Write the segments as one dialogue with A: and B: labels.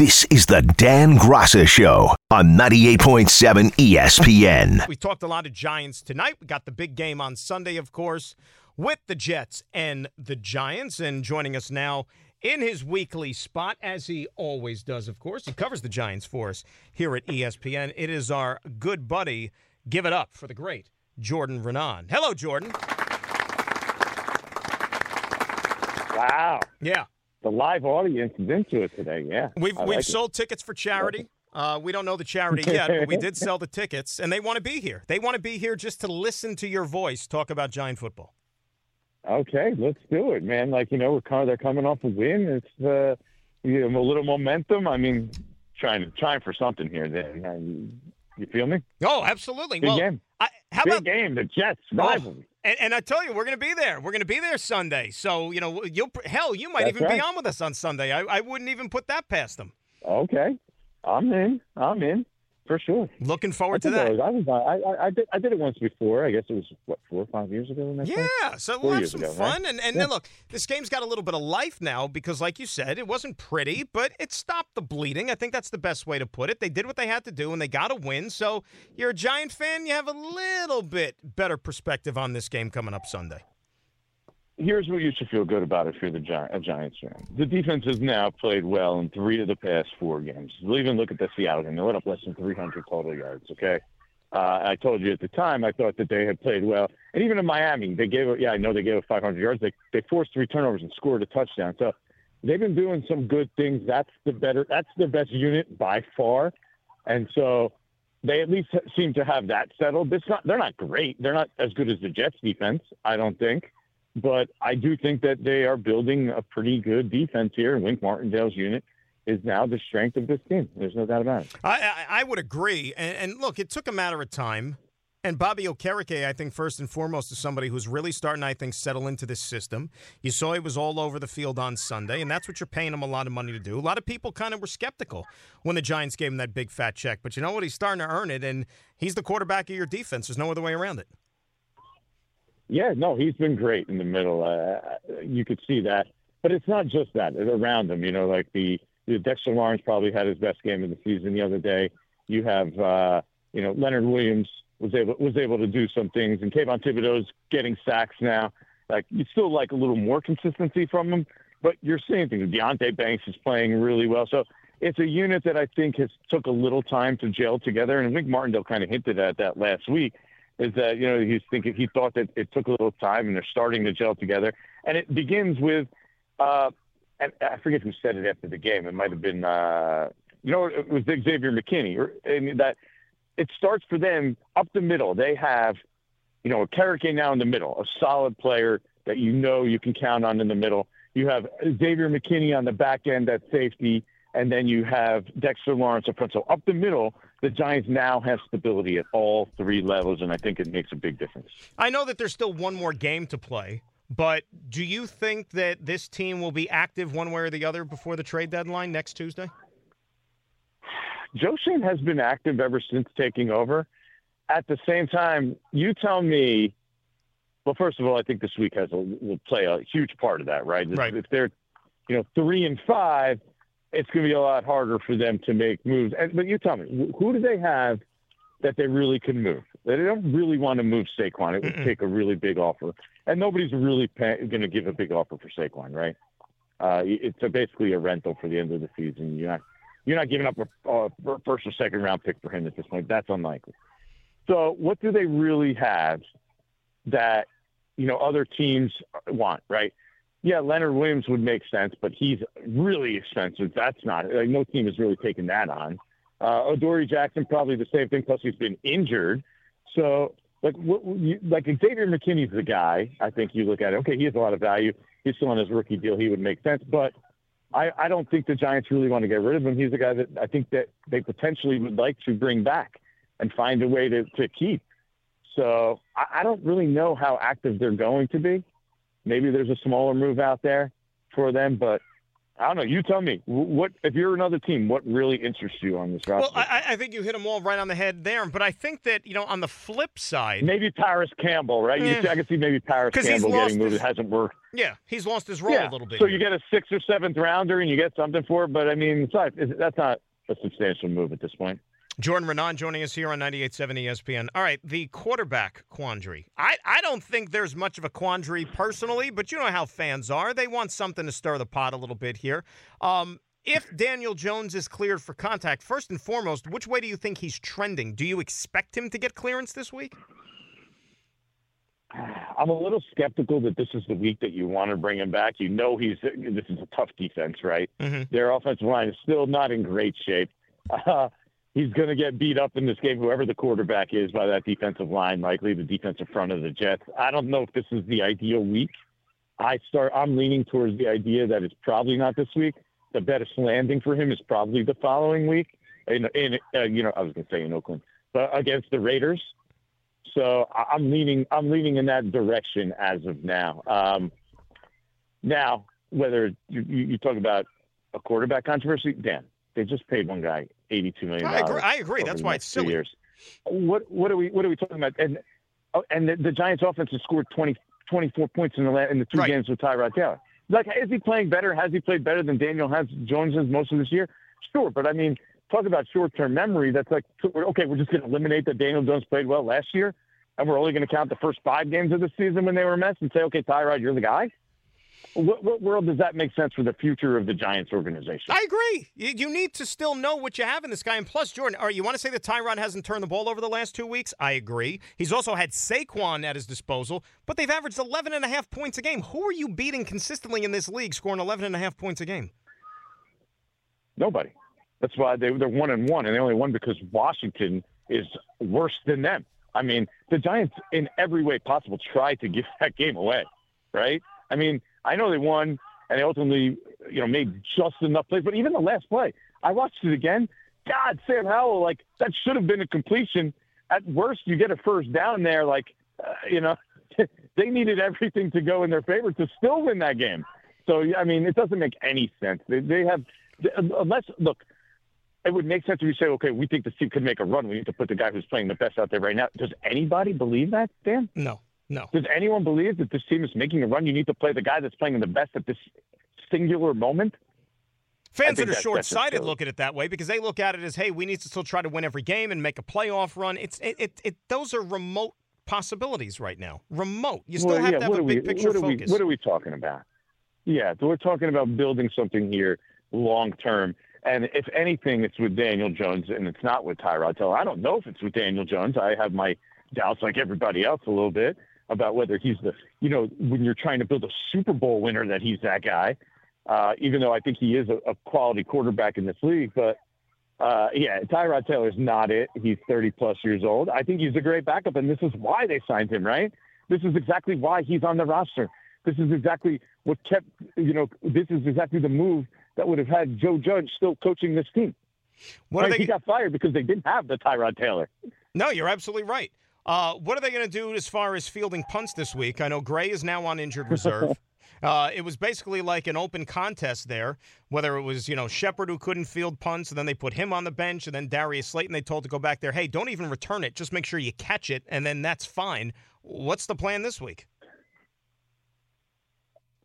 A: This is the Dan Graca Show on 98.7 ESPN.
B: We talked a lot of Giants tonight. We got the big game on Sunday, of course, with the Jets and the Giants. And joining us now in his weekly spot, as he always does, of course, he covers the Giants for us here at ESPN. It is our good buddy. Give it up for the great Jordan Raanan. Hello, Jordan.
C: Wow.
B: Yeah.
C: The live audience is into it today. Yeah.
B: We've
C: I
B: we've
C: like it.
B: sold tickets for charity. Uh, we don't know the charity yet, but we did sell the tickets, and they want to be here. They want to be here just to listen to your voice talk about Giant football.
C: Okay, let's do it, man. Like you know, we're kind of, they're coming off a win. It's uh, you know, a little momentum. I mean, trying to trying for something here. Then you feel me?
B: Oh, absolutely.
C: Big
B: well,
C: game.
B: I, how
C: Big
B: about
C: game. The Jets
B: Oh,
C: rivalry.
B: And, and I tell you, we're going to be there. We're going to be there Sunday. So you know, you'll hell, you might
C: That's
B: even be on with us on Sunday. I, I wouldn't even put that past them.
C: Okay, I'm in. I'm in for sure.
B: Looking forward to
C: I,
B: that.
C: was, I, was, I, I, did. I did it once before. I guess it was what four or five years ago. When I played?
B: Yeah, so
C: Four
B: we'll have some
C: ago,
B: fun.
C: right?
B: And, and
C: Yeah.
B: then look, this game's got a little bit of life now because, like you said, it wasn't pretty, but it stopped the bleeding. I think that's the best way to put it. They did what they had to do, and they got a win. So you're a Giant fan, you have a little bit better perspective on this game coming up Sunday.
C: Here's what you should feel good about if you're the Gi- a Giants fan. The defense has now played well in three of the past four games. We'll Even look at the Seattle game; they let up less than 300 total yards. Okay, uh, I told you at the time I thought that they had played well, and even in Miami, they gave. Yeah, I know they gave up 500 yards. They they forced three turnovers and scored a touchdown. So they've been doing some good things. That's the better. That's the best unit by far, and so. They at least seem to have that settled. It's not, they're not great. They're not as good as the Jets defense, I don't think but I do think that they are building a pretty good defense here. Wink Martindale's unit is now the strength of this team. There's no doubt about it.
B: I, I, I would agree. And, and look, it took a matter of time. And Bobby Okereke, I think, first and foremost, is somebody who's really starting, I think, settle into this system. You saw he was all over the field on Sunday, and that's what you're paying him a lot of money to do. A lot of people kind of were skeptical when the Giants gave him that big fat check. But you know what? He's starting to earn it, and he's the quarterback of your defense. There's no other way around it.
C: Yeah, no, he's been great in the middle. Uh, you could see that, but it's not just that. It's around him, you know, like the, the Dexter Lawrence probably had his best game of the season the other day. You have, uh, you know, Leonard Williams was able was able to do some things, and Kayvon Thibodeaux's getting sacks now. Like you still like a little more consistency from him, but you're seeing things. Deonte Banks is playing really well, so it's a unit that I think has took a little time to gel together. And I think Martindale kind of hinted at that last week is that you know he's thinking he thought that it took a little time and they're starting to gel together. And it begins with uh and I forget who said it after the game. It might have been uh you know it was Xavier McKinney. Or and that it starts for them up the middle. They have you know Okereke now in the middle a solid player that you know you can count on in the middle. You have Xavier McKinney on the back end at safety and then you have Dexter Lawrence up front. So up the middle the Giants now have stability at all three levels, and I think it makes a big difference.
B: I know that there's still one more game to play, but do you think that this team will be active one way or the other before the trade deadline next Tuesday?
C: Joe Schoen has been active ever since taking over. At the same time, you tell me. Well, first of all, I think this week has a, will play a huge part of that, right?
B: Right.
C: If they're, you know, three and five, it's going to be a lot harder for them to make moves. And, but you tell me, who do they have that they really can move? They don't really want to move Saquon. It would
B: Mm-mm.
C: take a really big offer, and nobody's really pay, going to give a big offer for Saquon, right? Uh, it's a, basically a rental for the end of the season. You're not you're not giving up a, a first or second round pick for him at this point. That's unlikely. So, what do they really have that you know other teams want? Right? Yeah, Leonard Williams would make sense, but he's really expensive. That's not like no team has really taken that on. Uh, Adoree' Jackson probably the same thing. Plus, he's been injured. So, like, what, you, like Xavier McKinney's the guy. I think you look at it. Okay, he has a lot of value. He's still on his rookie deal. He would make sense, but I, I don't think the Giants really want to get rid of him. He's a guy that I think that they potentially would like to bring back and find a way to, to keep. So I, I don't really know how active they're going to be. Maybe there's a smaller move out there for them, but I don't know. You tell me. What if you're another team? What really interests you on this roster?
B: Well, I, I think you hit them all right on the head there. But I think that you know, on the flip side,
C: maybe Parris Campbell, right?
B: Yeah.
C: See, I can see maybe Parris Campbell getting moved.
B: His,
C: it hasn't worked.
B: Yeah, he's lost his role
C: yeah.
B: a little bit.
C: So you get a sixth or seventh rounder, and you get something for it. But I mean, it's not, that's not a substantial move at this point.
B: Jordan Raanan joining us here on 98.7 ESPN. All right, the quarterback quandary. I, I don't think there's much of a quandary personally, but you know how fans are. They want something to stir the pot a little bit here. Um, if Daniel Jones is cleared for contact, first and foremost, which way do you think he's trending? Do you expect him to get clearance this week?
C: I'm a little skeptical that this is the week that you want to bring him back. You know, he's this is a tough defense, right?
B: Mm-hmm.
C: Their offensive line is still not in great shape. Uh, he's going to get beat up in this game, whoever the quarterback is, by that defensive line, likely the defensive front of the Jets. I don't know if this is the ideal week. I start. I'm leaning towards the idea that it's probably not this week. The best landing for him is probably the following week. In, in uh, you know, I was going to say in Oakland, but against the Raiders. So I'm leaning. I'm leaning in that direction as of now. Um, now, whether you, you talk about a quarterback controversy, Dan, they just paid one guy eighty-two million
B: I agree. I agree. That's why it's silly.
C: Years. What what are we what are we talking about? And oh, and the, the Giants' offense has scored 20, 24 points in the in the two
B: right.
C: games with Tyrod Taylor. Like, is he playing better? Has he played better than Daniel has Jones has most of this year? Sure, but I mean, talk about short-term memory. That's like okay, we're just going to eliminate that Daniel Jones played well last year, and we're only going to count the first five games of the season when they were a mess and say, okay, Tyrod, you're the guy. What, what, world does that make sense for the future of the Giants organization?
B: I agree. You, you, need to still know what you have in this guy. And plus, Jordan, all right, you want to say that Tyrod hasn't turned the ball over the last two weeks? I agree. He's also had Saquon at his disposal, but they've averaged 11 and a half points a game. Who are you beating consistently in this league scoring 11 and a half points a game?
C: Nobody. That's why they, they're one and one, and they only won because Washington is worse than them. I mean, the Giants, in every way possible, tried to give that game away, right? I mean, I know they won and they ultimately, you know, made just enough plays. But even the last play, I watched it again. God, Sam Howell, like that should have been a completion. At worst, you get a first down there. Like, uh, you know, they needed everything to go in their favor to still win that game. So, I mean, it doesn't make any sense. They, they have, unless look, it would make sense if you say, okay, we think this team could make a run. We need to put the guy who's playing the best out there right now. Does anybody believe that, Dan?
B: No. No.
C: Does anyone believe that this team is making a run? You need to play the guy that's playing the best at this singular moment.
B: Fans that are short-sighted look at it that way because they look at it as, "Hey, we need to still try to win every game and make a playoff run." It's it, it, it those are remote possibilities right now. Remote. You still
C: well,
B: have
C: yeah,
B: to have a
C: we,
B: big picture
C: what
B: focus.
C: We, what are we talking about? Yeah, we're talking about building something here long term. And if anything, it's with Daniel Jones, and it's not with Tyrod Taylor. I don't know if it's with Daniel Jones. I have my doubts, like everybody else, a little bit about whether he's the, you know, when you're trying to build a Super Bowl winner, that he's that guy. Uh, even though I think he is a, a quality quarterback in this league, but uh, yeah, Tyrod Taylor's not it. He's 30 plus years old. I think he's a great backup, and this is why they signed him, right? This is exactly why he's on the roster. This is exactly what kept, you know, this is exactly the move that would have had Joe Judge still coaching this team.
B: What
C: right?
B: they...
C: He got fired because they didn't have the Tyrod Taylor.
B: No, you're absolutely right. Uh, what are they going to do as far as fielding punts this week? I know Gray is now on injured reserve. uh, it was basically like an open contest there, whether it was, you know, Shepard who couldn't field punts, and then they put him on the bench, and then Darius Slayton they told to go back there. Hey, don't even return it. Just make sure you catch it, and then that's fine. What's the plan this week?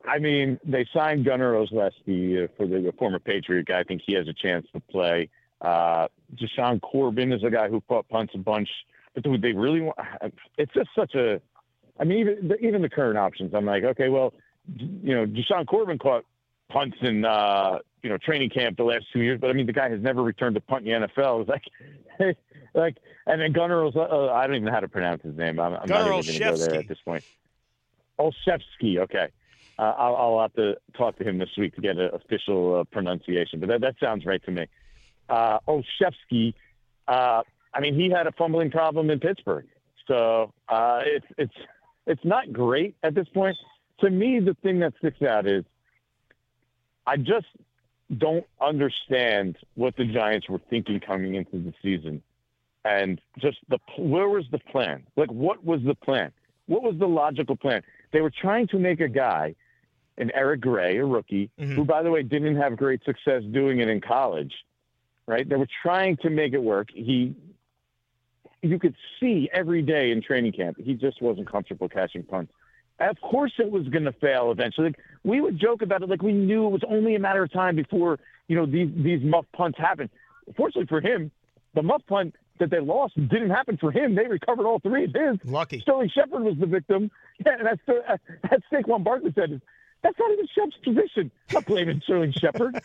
C: I mean, they signed Gunnar Olszewski for the, the former Patriot guy. I think he has a chance to play. Uh, Jashaun Corbin is a guy who caught punts a bunch. But do they really want? It's just such a. I mean, even even the current options. I'm like, okay, well, you know, Jashaun Corbin caught punts in uh, you know training camp the last two years, but I mean, the guy has never returned to punt in the NFL. It was like, like, and then Gunnar. Uh, I don't even know how to pronounce his name. I'm, I'm not even going to go there at this point. Olszewski. Okay. Uh, I'll, I'll, have to talk to him this week to get an official uh, pronunciation, but that, that sounds right to me. Uh, Olszewski, uh, I mean, he had a fumbling problem in Pittsburgh, so uh, it's it's it's not great at this point. To me, the thing that sticks out is I just don't understand what the Giants were thinking coming into the season, and just the where was the plan? Like, what was the plan? What was the logical plan? They were trying to make a guy, an Eric Gray, a rookie,
B: Mhm.
C: who, by the way, didn't have great success doing it in college. Right? They were trying to make it work. He, you could see every day in training camp, he just wasn't comfortable catching punts. Of course, it was going to fail eventually. Like, we would joke about it like we knew it was only a matter of time before you know these these muff punts happened. Fortunately for him, the muff punt that they lost didn't happen for him. They recovered all three of his.
B: Lucky.
C: Sterling Shepard was the victim. Yeah, and that's that's Saquon Barkley said. That's not even Shep's position. I'm not blaming Sterling Shepard.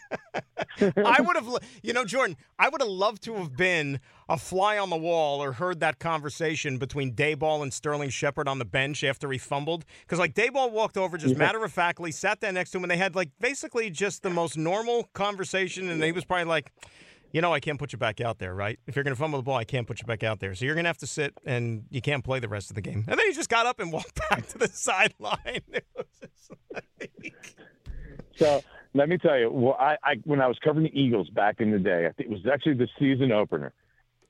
B: I would have, you know, Jordan, I would have loved to have been a fly on the wall or heard that conversation between Daboll and Sterling Shepard on the bench after he fumbled. Because, like, Daboll walked over just matter of factly, sat down next to him, and they had, like, basically just the most normal conversation. And he was probably like, you know, I can't put you back out there, right? If you're going to fumble the ball, I can't put you back out there. So you're going to have to sit and you can't play the rest of the game. And then he just got up and walked back to the sideline. It was just like-
C: So let me tell you, well, I, I when I was covering the Eagles back in the day, I think it was actually the season opener,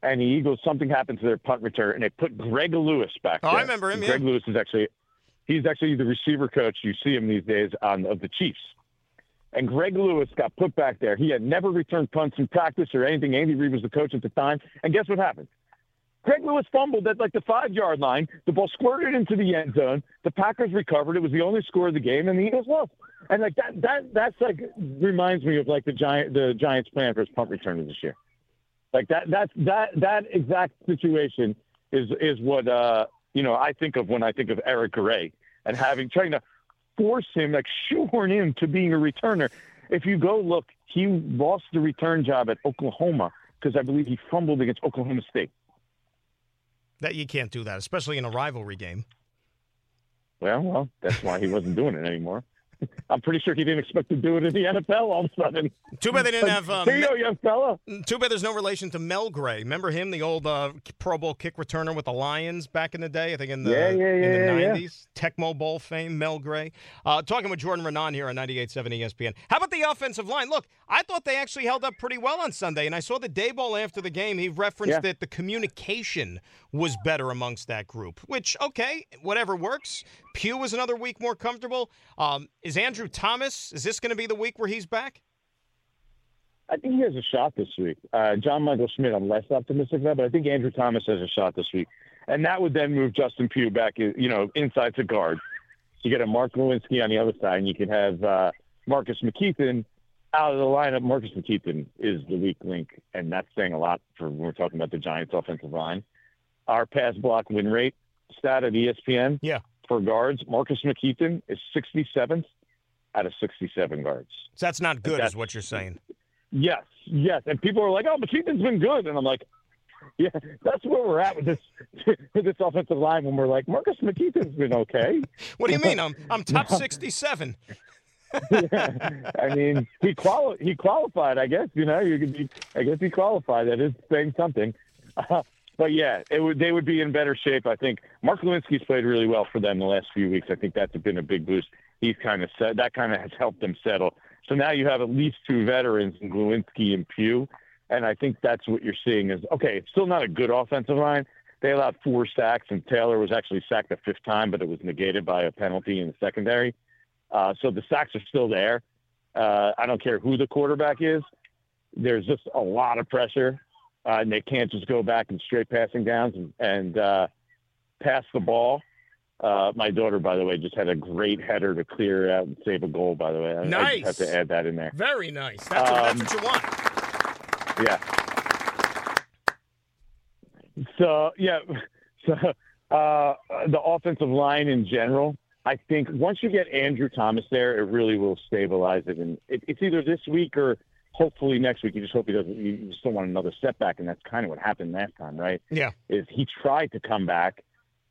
C: and the Eagles something happened to their punt return, and they put Greg Lewis back
B: Oh, I remember him,
C: And Greg. Lewis is actually he's actually the receiver coach. You see him these days on of the Chiefs. And Greg Lewis got put back there. He had never returned punts in practice or anything. Andy Reid was the coach at the time. And guess what happened? Greg Lewis fumbled at like the five yard line. The ball squirted into the end zone. The Packers recovered. It was the only score of the game, and the Eagles lost. And like that, that that's like reminds me of like the giant the Giants' plan for his punt return this year. Like that that's that that exact situation is is what uh you know I think of when I think of Eric Gray and having trying to force him like shoehorn him to being a returner. If you go look, he lost the return job at Oklahoma because I believe he fumbled against Oklahoma State.
B: that you can't do that, especially in a rivalry game.
C: Well, well, that's why he wasn't doing it anymore. I'm pretty sure he didn't expect to do it in the NFL all of a sudden.
B: Too bad they didn't have. Um,
C: Here you go, young fella.
B: Too bad there's no relation to Mel Gray. Remember him, the old uh, Pro Bowl kick returner with the Lions back in the day? I think in the
C: Yeah, yeah,
B: in the
C: yeah, yeah.
B: 90s. Tecmo Bowl fame, Mel Gray. Uh, talking with Jordan Raanan here on 98.7 ESPN. How about the offensive line? Look, I thought they actually held up pretty well on Sunday, and I saw the Daboll after the game. He referenced
C: Yeah.
B: that the communication was better amongst that group, which, okay, whatever works. Pugh was another week more comfortable. Um, is Andrew Thomas, is this going to be the week where he's back?
C: I think he has a shot this week. Uh, John Michael Schmitz, I'm less optimistic about, but I think Andrew Thomas has a shot this week, and that would then move Justin Pugh back, you know, inside to guard. You get a Mark Glowinski on the other side, and you can have uh, Marcus McKethan out of the lineup. Marcus McKethan is the weak link, and that's saying a lot for when we're talking about the Giants' offensive line. Our pass block win rate stat at ESPN
B: Yeah.
C: for guards, Marcus McKethan is 67th out of 67 guards.
B: So that's not good,
C: That's-
B: is what you're saying.
C: Yes, yes. And people are like, "Oh, McKethan's been good," and I'm like, "Yeah, that's where we're at with this with this offensive line." When we're like, Marcus McKethan's been okay.
B: What do you mean? I'm I'm top 67.
C: I mean, he quali- he qualified. I guess you know, you could be. I guess he qualified. That is saying something. Uh, but yeah, it would. They would be in better shape. I think Mark Glowinski's played really well for them the last few weeks. I think that's been a big boost. He's kind of set. That kind of has helped them settle. So now you have at least two veterans in Glowinski and Pugh, and I think that's what you're seeing is okay. It's still not a good offensive line. They allowed four sacks, and Taylor was actually sacked the fifth time, but it was negated by a penalty in the secondary. Uh, so the sacks are still there. Uh, I don't care who the quarterback is. There's just a lot of pressure, uh, and they can't just go back and straight passing downs and, and uh, pass the ball. Uh, my daughter, by the way, just had a great header to clear it out and save a goal. By the way, I, I
B: Nice.
C: just have to add that in there.
B: Very nice. That's, what, that's
C: Um,
B: what you want.
C: Yeah. So yeah, so uh, the offensive line in general, I think once you get Andrew Thomas there, it really will stabilize it, and it, it's either this week or hopefully next week. You just hope he doesn't. You you still want another setback, and that's kind of what happened last time, right?
B: Yeah.
C: Is he tried to come back,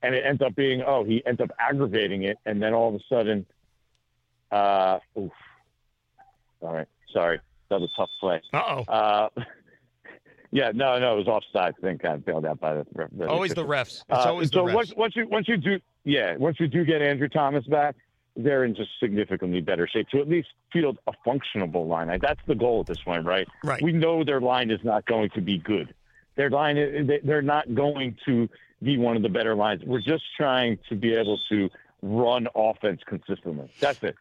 C: and it ends up being oh he ends up aggravating it, and then all of a sudden, uh, oof. All right, sorry, that was a tough play.
B: Uh oh.
C: Uh, yeah, no, no, it was offside. I think of bailed out by the. the
B: Always the refs. It's
C: Uh,
B: always
C: so
B: the refs.
C: once once you once you do yeah once we do get Andrew Thomas back, they're in just significantly better shape to at least field a functionable line. That's the goal at this point, right?
B: Right.
C: We know their line is not going to be good. Their line, they're not going to be one of the better lines. We're just trying to be able to run offense consistently. That's it.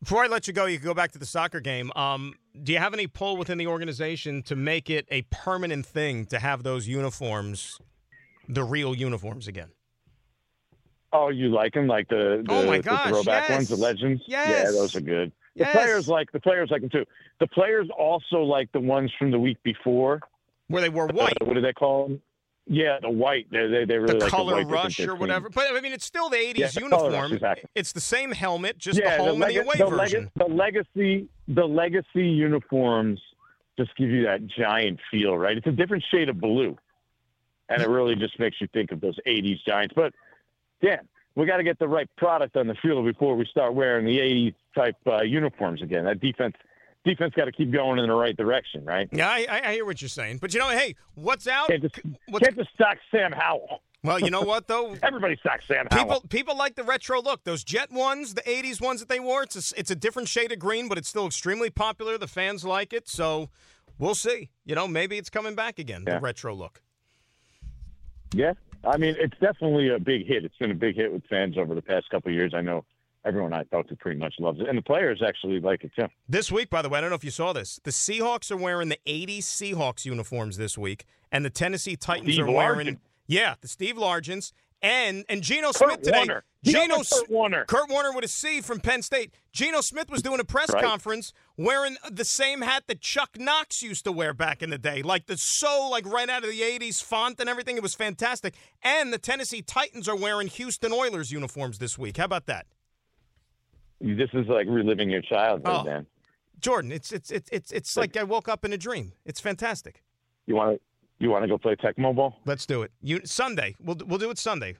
B: Before I let you go, you can go back to the soccer game. Um, do you have any pull within the organization to make it a permanent thing to have those uniforms, the real uniforms again?
C: Oh, you like them, like the, the,
B: oh my
C: the
B: gosh,
C: throwback
B: yes.
C: ones, the legends.
B: Yes.
C: Yeah, those are good. The
B: Yes.
C: players like the players like them too. The players also like the ones from the week before.
B: Where they were white,
C: Uh, what do they call them? Yeah, the white. They they, they really
B: the
C: like
B: color
C: the white.
B: Rush or whatever. But I mean, it's still the '80s
C: Yeah, the color rush,
B: uniform.
C: exactly.
B: It's the same helmet, just
C: yeah,
B: the home
C: leg-
B: and the away
C: the
B: version.
C: Leg- the legacy, the legacy uniforms just give you that giant feel, right? It's a different shade of blue, and it really just makes you think of those '80s Giants. But Dan, we got to get the right product on the field before we start wearing the '80s type uh, uniforms again. That defense, defense got to keep going in the right direction, right?
B: Yeah, I, I I hear what you're saying. But you know, hey, what's out?
C: Can't just,
B: What's,
C: can't just stack Sam Howell.
B: well, you know what though.
C: Everybody stacks Sam Howell.
B: People people like the retro look. Those Jet ones, the '80s ones that they wore. It's a, it's a different shade of green, but it's still extremely popular. The fans like it, so we'll see. You know, maybe it's coming back again.
C: Yeah.
B: The retro look.
C: Yeah, I mean, it's definitely a big hit. It's been a big hit with fans over the past couple of years. I know everyone I talked to pretty much loves it, and the players actually like it too.
B: This week, by the way, I don't know if you saw this. The Seahawks are wearing the '80s Seahawks uniforms this week, and the Tennessee Titans
C: Steve
B: are wearing
C: Largent.
B: yeah, the Steve Largents and and Geno
C: Kurt
B: Smith today.
C: Warner.
B: Geno
C: Kurt Warner.
B: Kurt Warner with a C from Penn State. Geno Smith was doing a press
C: Right.
B: conference wearing the same hat that Chuck Knox used to wear back in the day, like the so like right out of the '80s font and everything. It was fantastic. And the Tennessee Titans are wearing Houston Oilers uniforms this week. How about that?
C: This is like reliving your childhood,
B: Oh.
C: man.
B: Jordan, it's it's it's it's it's like I woke up in a dream. It's fantastic.
C: You want to you want to go play Tecmo Bowl?
B: Let's do it. You Sunday. We'll we'll do it Sunday.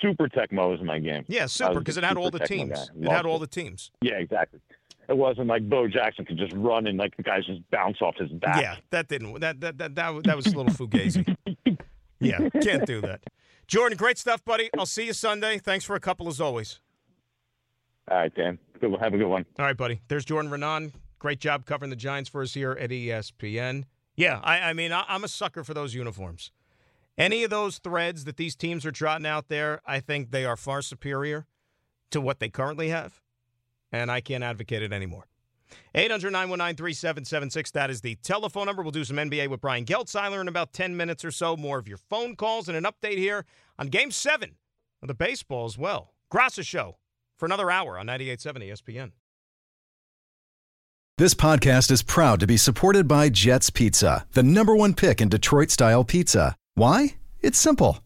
C: Super Tecmo is my game.
B: Yeah, super because it had all the
C: Tecmo
B: teams. It had all
C: it.
B: the teams.
C: Yeah, exactly. It wasn't like Bo Jackson could just run and like the guys just bounce off his back.
B: Yeah, that didn't. That that that that, that was a little fugazi. yeah, can't do that. Jordan, great stuff, buddy. I'll see you Sunday. Thanks for a couple as always.
C: All right, Dan. Good, have a good one.
B: All right, buddy. There's Jordan Raanan. Great job covering the Giants for us here at ESPN. Yeah, I, I mean, I, I'm a sucker for those uniforms. Any of those threads that these teams are trotting out there, I think they are far superior to what they currently have, and I can't advocate it anymore. 800 919 3776. That is the telephone number. We'll do some NBA with Brian Geltzeiler in about 10 minutes or so. More of your phone calls and an update here on Game 7 of the baseball as well. Graca Show for another hour on 98.7 ESPN.
D: This podcast is proud to be supported by Jets Pizza, the number one pick in Detroit style pizza. Why? It's simple.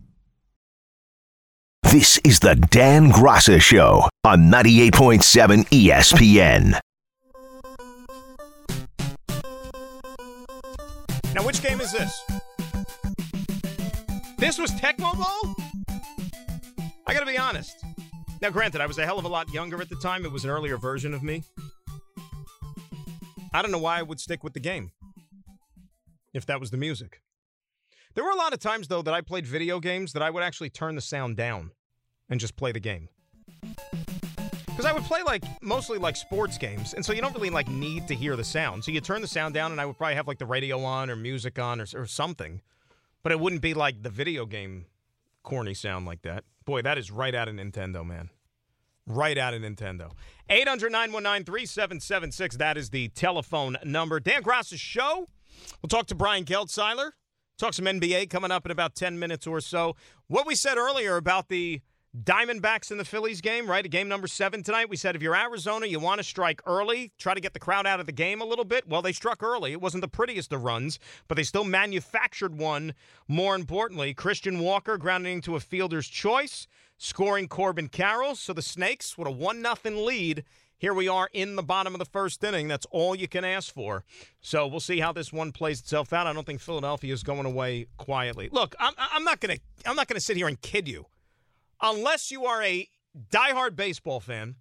A: This is the Dan Graca Show on 98.7 ESPN.
B: Now, which game is this? This was Tecmo Bowl? I gotta be honest. Now, granted, I was a hell of a lot younger at the time. It was an earlier version of me. I don't know why I would stick with the game if that was the music. There were a lot of times, though, that I played video games that I would actually turn the sound down and just play the game. Because I would play like mostly like sports games, and so you don't really like need to hear the sound. So you turn the sound down, and I would probably have like the radio on or music on or, or something, but it wouldn't be like the video game corny sound like that. Boy, that is right out of Nintendo, man. right out of Nintendo. 800 919 3776. That is the telephone number. Dan Graca's show. We'll talk to Brian Geltzeiler. Talk some NBA coming up in about 10 minutes or so. What we said earlier about the Diamondbacks in the Phillies game, right? Game number seven tonight. We said if you're Arizona, you want to strike early, try to get the crowd out of the game a little bit. Well, they struck early. It wasn't the prettiest of runs, but they still manufactured one. More importantly, Christian Walker grounding into a fielder's choice, scoring Corbin Carroll. So the Snakes with a 1 0 lead. Here we are in the bottom of the first inning. That's all you can ask for. So we'll see how this one plays itself out. I don't think Philadelphia is going away quietly. Look, I'm, I'm not going to I'm not going to sit here and kid you unless you are a diehard baseball fan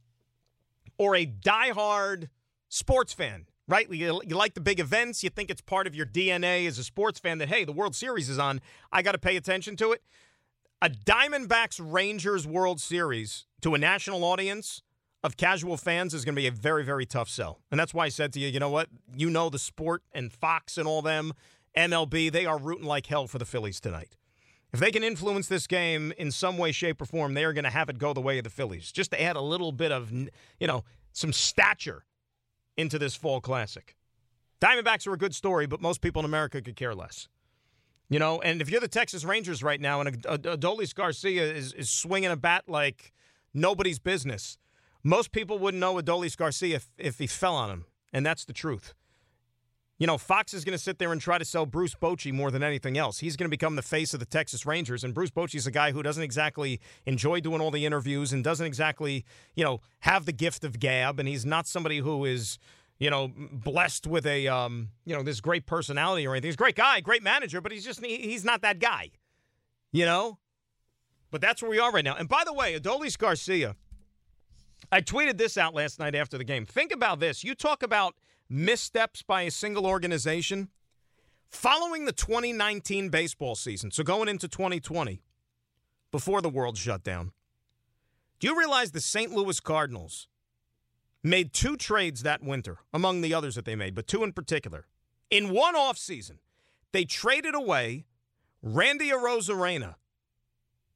B: or a diehard sports fan, right? You, you, like the big events, you think it's part of your DNA as a sports fan that, hey, the World Series is on, I got to pay attention to it. A Diamondbacks Rangers World Series to a national audience of casual fans is going to be a very, very tough sell. And that's why I said to you, you know what? You know the sport and Fox and all them, MLB, they are rooting like hell for the Phillies tonight. If they can influence this game in some way, shape, or form, they are going to have it go the way of the Phillies. Just to add a little bit of, you know, some stature into this fall classic. Diamondbacks are a good story, but most people in America could care less. You know, and if you're the Texas Rangers right now and Adolis Garcia is, is swinging a bat like nobody's business, most people wouldn't know Adolis Garcia if, if he fell on him. And that's the truth. You know, Fox is going to sit there and try to sell Bruce Bochy more than anything else. He's going to become the face of the Texas Rangers, and Bruce Bochy is a guy who doesn't exactly enjoy doing all the interviews and doesn't exactly, you know, have the gift of gab, and he's not somebody who is, you know, blessed with a, um, you know, this great personality or anything. He's a great guy, great manager, but he's just he's not that guy, you know. But that's where we are right now. And by the way, Adolis Garcia, I tweeted this out last night after the game. Think about this. You talk about missteps by a single organization. Following the 2019 baseball season, so going into 2020, before the world shut down, do you realize the St. Louis Cardinals made two trades that winter, among the others that they made, but two in particular? In one offseason, they traded away Randy Arozarena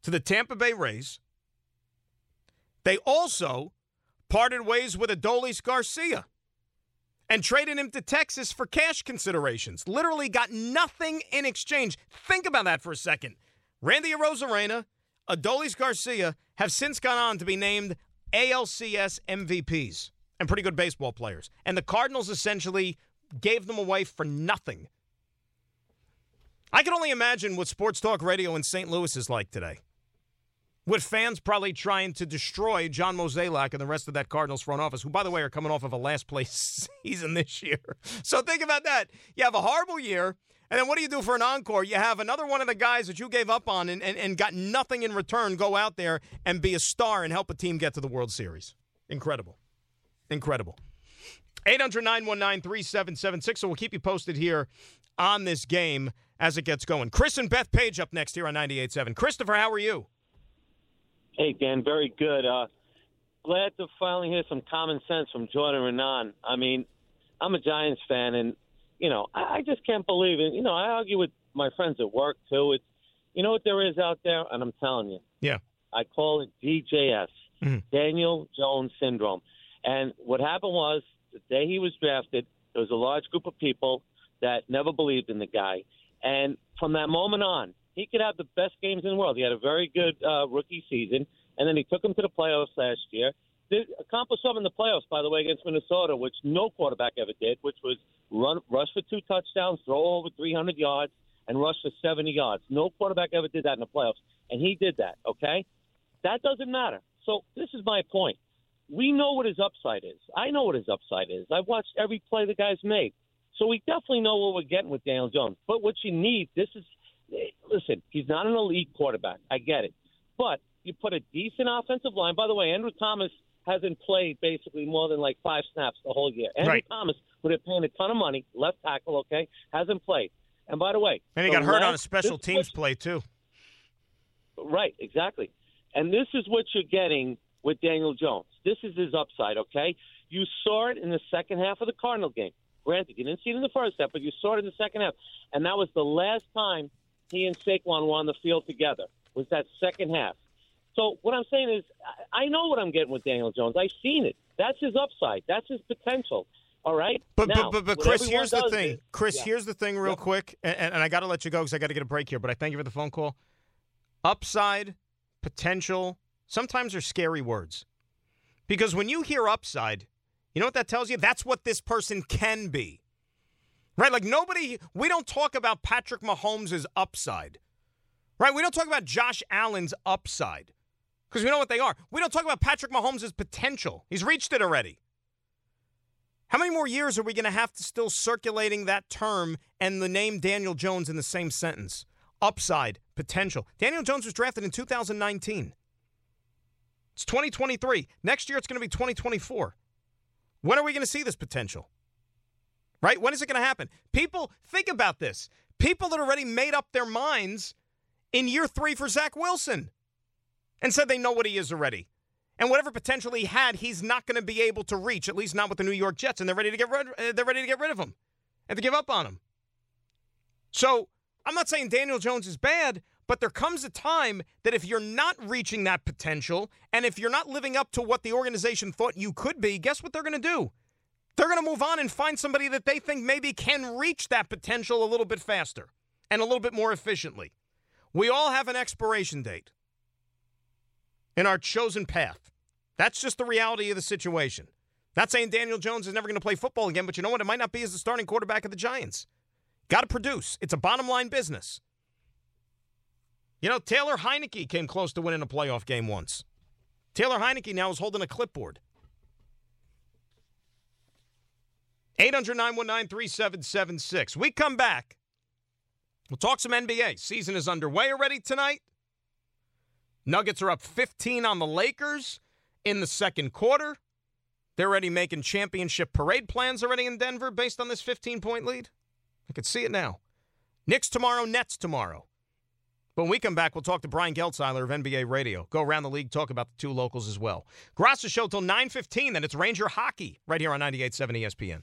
B: to the Tampa Bay Rays. They also parted ways with Adolis Garcia and traded him to Texas for cash considerations. Literally got nothing in exchange. Think about that for a second. Randy Arozarena, Adolis Garcia have since gone on to be named ALCS MVPs and pretty good baseball players. And the Cardinals essentially gave them away for nothing. I can only imagine what sports talk radio in St. Louis is like today with fans probably trying to destroy John Mozeliak and the rest of that Cardinals front office, who, by the way, are coming off of a last place season this year. So think about that. You have a horrible year, and then what do you do for an encore? You have another one of the guys that you gave up on and, and, and got nothing in return go out there and be a star and help a team get to the World Series. Incredible. Incredible. 800 919 3776. So we'll keep you posted here on this game as it gets going. Chris and Bethpage up next here on 98.7. Christopher, how are you?
E: Hey, Dan, very good. Uh, glad to finally hear some common sense from Jordan Raanan. I mean, I'm a Giants fan, and you know, I, I just can't believe it. You know, I argue with my friends at work too. It's, you know, what there is out there, and I'm telling you.
B: Yeah.
E: I call it DJS, mm-hmm. Daniel Jones syndrome. And what happened was the day he was drafted, there was a large group of people that never believed in the guy, and from that moment on, he could have the best games in the world. He had a very good uh, rookie season, and then he took him to the playoffs last year. Did accomplish something in the playoffs, by the way, against Minnesota, which no quarterback ever did, which was run rush for two touchdowns, throw over 300 yards, and rush for 70 yards. No quarterback ever did that in the playoffs, and he did that. Okay, that doesn't matter. So this is my point. We know what his upside is. I know what his upside is. I've watched every play the guy's made. So we definitely know what we're getting with Daniel Jones. But what you need, this is listen, he's not an elite quarterback. I get it. But you put a decent offensive line. By the way, Andrew Thomas hasn't played basically more than like five snaps the whole year. Andrew
B: right.
E: Thomas, who they're paying a ton of money, left tackle, okay, hasn't played. And by the way,
B: and he got hurt on a special teams play too.
E: Right, exactly. And this is what you're getting with Daniel Jones. This is his upside, okay? You saw it in the second half of the Cardinal game. Granted, you didn't see it in the first half, but you saw it in the second half. And that was the last time he and Saquon were on the field together. Was that second half? So what I'm saying is, I know what I'm getting with Daniel Jones. I've seen it. That's his upside. That's his potential. All right.
B: But
E: Now,
B: but but, but Chris, here's the thing.
E: is-
B: Chris,
E: Yeah.
B: here's the thing, real
E: Yep.
B: quick, and, and I got to let you go because I got to get a break here. But I thank you for the phone call. Upside, potential, sometimes are scary words, because when you hear upside, you know what that tells you? That's what this person can be. Right? Like nobody, we don't talk about Patrick Mahomes' upside. Right? We don't talk about Josh Allen's upside because we know what they are. We don't talk about Patrick Mahomes' potential. He's reached it already. How many more years are we going to have to still circulating that term and the name Daniel Jones in the same sentence? Upside, potential. Daniel Jones was drafted in 2019. It's 2023. Next year it's going to be 2024. When are we going to see this potential? Right? When is it going to happen? People, think about this. People that already made up their minds in year three for Zach Wilson and said they know what he is already. And whatever potential he had, he's not going to be able to reach, at least not with the New York Jets, and they're ready to get rid. Uh, they're ready to get rid of him and to give up on him. So I'm not saying Daniel Jones is bad, but there comes a time that if you're not reaching that potential, and if you're not living up to what the organization thought you could be, guess what they're going to do? They're going to move on and find somebody that they think maybe can reach that potential a little bit faster and a little bit more efficiently. We all have an expiration date in our chosen path. That's just the reality of the situation. Not saying Daniel Jones is never going to play football again, but you know what? It might not be as the starting quarterback of the Giants. Got to produce. It's a bottom line business. You know, Taylor Heinicke came close to winning a playoff game once. Taylor Heinicke now is holding a clipboard. 800 919 3776. We come back. We'll talk some NBA. Season is underway already tonight. Nuggets are up 15 on the Lakers in the second quarter. They're already making championship parade plans already in Denver based on this 15 point lead. I could see it now. Knicks tomorrow, Nets tomorrow. When we come back, we'll talk to Brian Geltzeiler of NBA Radio. Go around the league, talk about the two locals as well. Graca show till 9.15, then it's Ranger Hockey right here on 98.7 ESPN.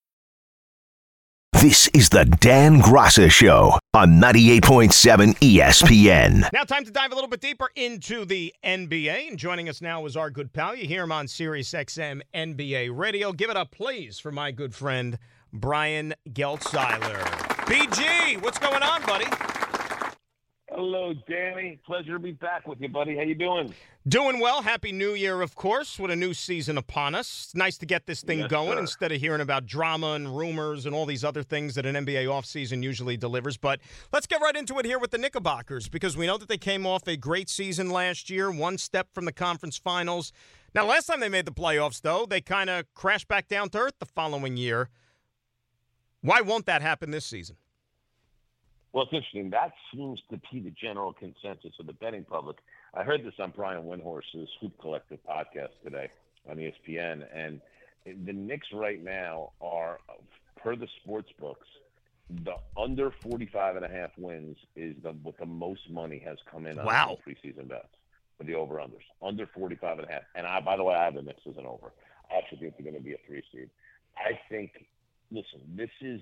A: This is the Dan Graca Show on 98.7 ESPN.
B: Now, time to dive a little bit deeper into the NBA. And joining us now is our good pal. You hear him on Sirius XM NBA Radio. Give it up, please, for my good friend, Brian Geltzeiler. BG, what's going on, buddy?
F: Hello, Danny. Pleasure to be back with you, buddy. How you doing?
B: Doing well. Happy New Year, of course, with a new season upon us. It's nice to get this thing
F: Yes,
B: going
F: sir.
B: instead of hearing about drama and rumors and all these other things that an NBA offseason usually delivers. But let's get right into it here with the Knickerbockers because we know that they came off a great season last year, one step from the conference finals. Now, last time they made the playoffs, though, they kind of crashed back down to earth the following year. Why won't that happen this season?
F: Well, it's interesting. That seems to be the general consensus of the betting public. I heard this on Brian Windhorst's Hoop Collective podcast today on ESPN, and the Knicks right now are, per the sports books, the under 45 and a half wins is the what the most money has come in on
B: Wow.
F: preseason bets for the over-unders. Under 45 and a half. And I, by the way, I have the Knicks as an over. I actually think they're going to be a three seed. I think, listen, this is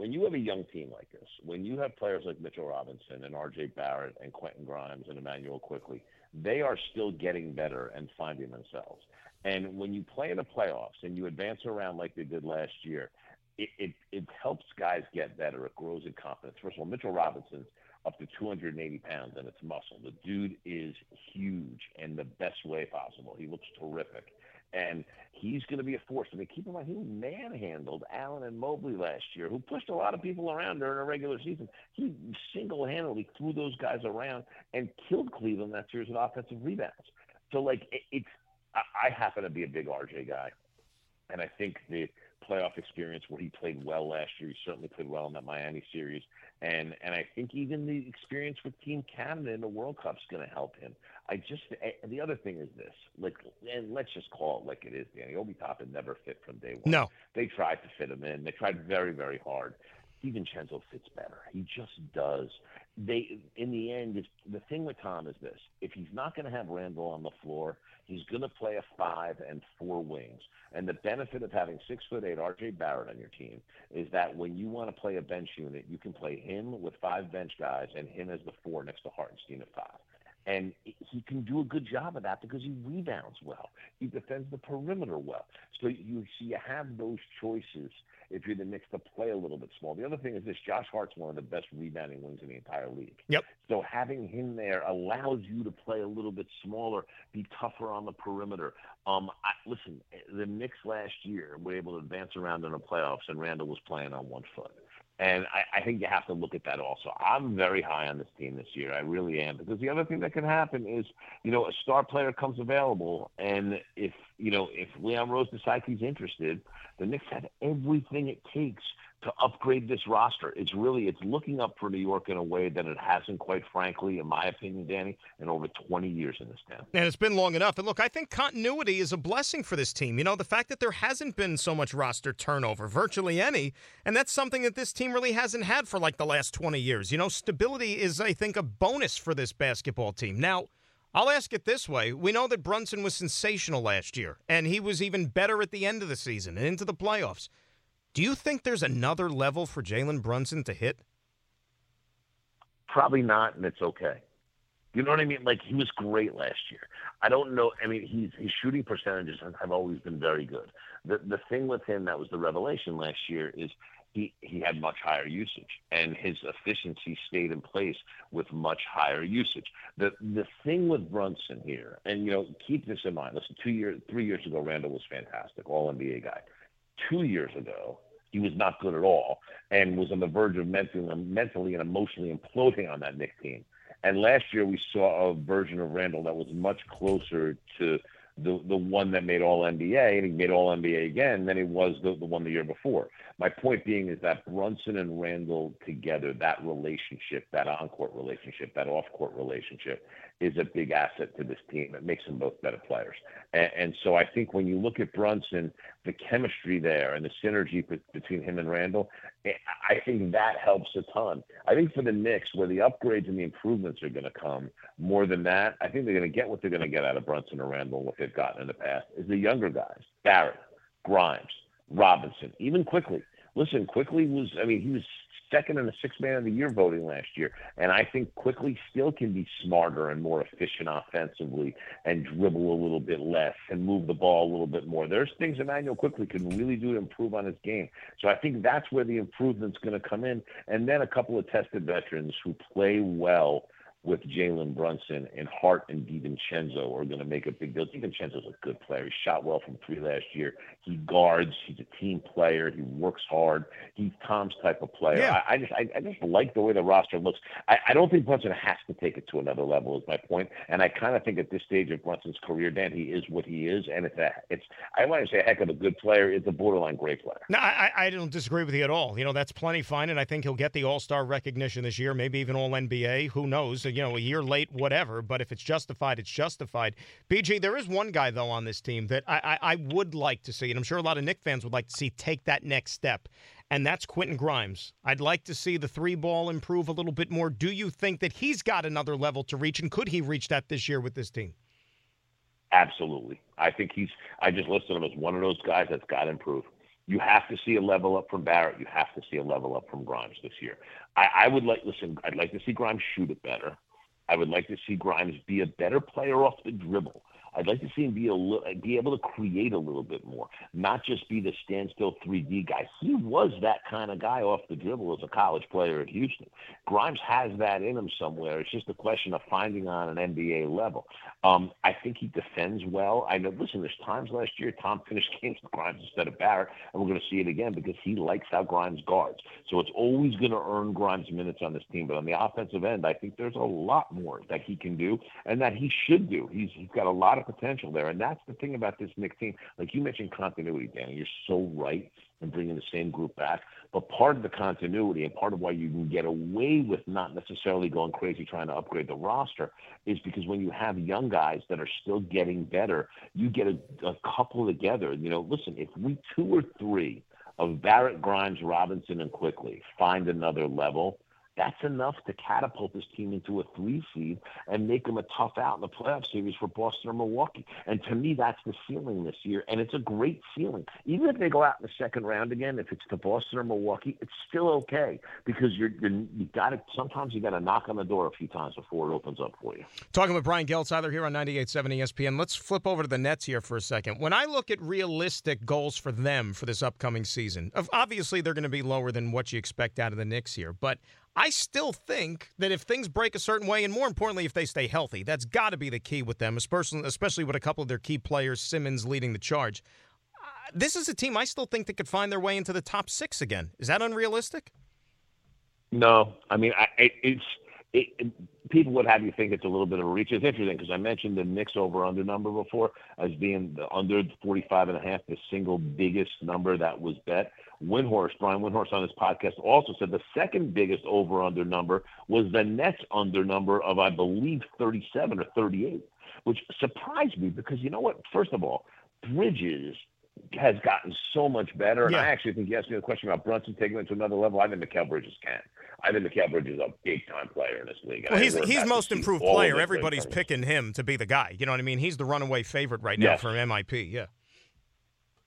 F: when you have a young team like this, when you have players like Mitchell Robinson and R.J. Barrett and Quentin Grimes and Immanuel Quickley, they are still getting better and finding themselves. And when you play in the playoffs and you advance around like they did last year, it, it, it helps guys get better. It grows in confidence. First of all, Mitchell Robinson's up to 280 pounds and it's muscle. The dude is huge in the best way possible. He looks terrific. And he's going to be a force. I mean, keep in mind, he manhandled Allen and Mobley last year, who pushed a lot of people around during a regular season. He single handedly threw those guys around and killed Cleveland that series with offensive rebounds. So, like, it, it's, I, I happen to be a big RJ guy. And I think the playoff experience where he played well last year. He certainly played well in that Miami series, and and I think even the experience with Team Canada in the World Cup is going to help him. I just eh, the other thing is this, like, and let's just call it like it is, Danny. Obi Toppin never fit from day one.
B: No,
F: they tried to fit him in. They tried very very hard. DiVincenzo fits better. He just does. They in the end, if, the thing with Tom is this: if he's not going to have Randle on the floor, he's going to play a five and four wings. And the benefit of having six foot eight R.J. Barrett on your team is that when you want to play a bench unit, you can play him with five bench guys and him as the four next to Hartenstein at five. And he can do a good job of that because he rebounds well. He defends the perimeter well. So you see, you have those choices if you're the Knicks to play a little bit small. The other thing is this: Josh Hart's one of the best rebounding wings in the entire league.
B: Yep.
F: So having him there allows you to play a little bit smaller, be tougher on the perimeter. Um, I, listen, the Knicks last year were able to advance around in the playoffs, and Randle was playing on one foot. And I, I think you have to look at that also. I'm very high on this team this year. I really am. Because the other thing that can happen is, you know, a star player comes available, and if you know if Leon Rose decides he's interested, the Knicks have everything it takes to upgrade this roster. It's really it's looking up for New York in a way that it hasn't, quite frankly, in my opinion, Danny, in over 20 years in this town.
B: And it's been long enough. And look, I think continuity is a blessing for this team. You know, the fact that there hasn't been so much roster turnover, virtually any, and that's something that this team really hasn't had for like the last 20 years. You know, stability is, I think, a bonus for this basketball team. Now. I'll ask it this way. We know that Brunson was sensational last year, and he was even better at the end of the season and into the playoffs. Do you think there's another level for Jalen Brunson to hit?
F: Probably not, and it's okay. You know what I mean? Like he was great last year. I don't know. I mean, he's his shooting percentages have always been very good. The the thing with him that was the revelation last year is he he had much higher usage, and his efficiency stayed in place with much higher usage. The the thing with Brunson here, and you know, keep this in mind. Listen, two years, three years ago, Randle was fantastic, All NBA guy two years ago, he was not good at all and was on the verge of mentally, mentally and emotionally imploding on that Knicks team. And last year we saw a version of Randle that was much closer to the the one that made All NBA, and he made All NBA again than he was the, the one the year before. My point being is that Brunson and Randle together, that relationship, that on-court relationship, that off-court relationship, is a big asset to this team. It makes them both better players. And, and so I think when you look at Brunson, the chemistry there and the synergy p- between him and Randle, eh, I think that helps a ton. I think for the Knicks, where the upgrades and the improvements are going to come, more than that, I think they're going to get what they're going to get out of Brunson or Randle, what they've gotten in the past, is the younger guys, Barrett, Grimes, Robinson, even Quickley. Listen, Quickley was, I mean, he was second in the six man of the year voting last year. And I think Quickley still can be smarter and more efficient offensively and dribble a little bit less and move the ball a little bit more. There's things Immanuel Quickley can really do to improve on his game. So I think that's where the improvement's going to come in. And then a couple of tested veterans who play well with Jalen Brunson and Hart and DiVincenzo are going to make a big deal. DiVincenzo's a good player. He shot well from three last year. He guards. He's a team player. He works hard. He's Tom's type of player.
B: Yeah.
F: I, I just I, I just like the way the roster looks. I, I don't think Brunson has to take it to another level. Is my point. And I kind of think at this stage of Brunson's career, Dan, he is what he is, and it's a it's I want to say a heck of a good player. It's a borderline great player.
B: No, I, I don't disagree with you at all. You know, that's plenty fine, and I think he'll get the All Star recognition this year, maybe even All NBA. Who knows? You know, a year late, whatever. But if it's justified, it's justified. BG, there is one guy though on this team that I, I, I would like to see, and I'm sure a lot of Knick fans would like to see take that next step, and that's Quentin Grimes. I'd like to see the three ball improve a little bit more. Do you think that he's got another level to reach, and could he reach that this year with this team?
F: Absolutely. I think he's. I just listed him as one of those guys that's got to improve. You have to see a level up from Barrett. You have to see a level up from Grimes this year. I, I would like. Listen, I'd like to see Grimes shoot it better. I would like to see Grimes be a better player off the dribble. I'd like to see him be a be able to create a little bit more, not just be the standstill 3D guy. He was that kind of guy off the dribble as a college player at Houston. Grimes has that in him somewhere. It's just a question of finding on an NBA level. Um, I think he defends well. I know. Listen, there's times last year Tom finished games with Grimes instead of Barrett, and we're going to see it again because he likes how Grimes guards. So it's always going to earn Grimes minutes on this team. But on the offensive end, I think there's a lot more that he can do and that he should do. He's he's got a lot of potential there, and that's the thing about this Knicks team. Like you mentioned, continuity, Danny. You're so right in bringing the same group back. But part of the continuity and part of why you can get away with not necessarily going crazy trying to upgrade the roster is because when you have young guys that are still getting better, you get a, a couple together. You know, listen, if we two or three of Barrett, Grimes, Robinson, and Quickley find another level – that's enough to catapult this team into a three seed and make them a tough out in the playoff series for Boston or Milwaukee. And to me, that's the ceiling this year, and it's a great ceiling. Even if they go out in the second round again, if it's to Boston or Milwaukee, it's still okay because you're, you're you got to sometimes you got to knock on the door a few times before it opens up for you.
B: Talking with Brian Geltzeiler here on 98.7 ESPN. Let's flip over to the Nets here for a second. When I look at realistic goals for them for this upcoming season, obviously they're going to be lower than what you expect out of the Knicks here, but I still think that if things break a certain way, and more importantly, if they stay healthy, that's got to be the key with them, especially, with a couple of their key players, Simmons leading the charge. Uh, this is a team I still think that could find their way into the top six again. Is that unrealistic?
F: No, I mean I, it, it's it, it, people would have you think it's a little bit of a reach. It's interesting because I mentioned the Knicks over under number before as being the under 45 and a half, the single biggest number that was bet. Windhorst, Brian Windhorst on his podcast also said the second biggest over under number was the Nets under number of, I believe, 37 or 38, which surprised me because you know what? First of all, Bridges has gotten so much better. And yeah. I actually think you asked me the question about Brunson taking it to another level. I think Mikal Bridges can. I think Mikal Bridges is a big time player in this league.
B: Well, he's he's most improved player. Everybody's picking him to be the guy. You know what I mean? He's the runaway favorite right now yes. for MIP. Yeah.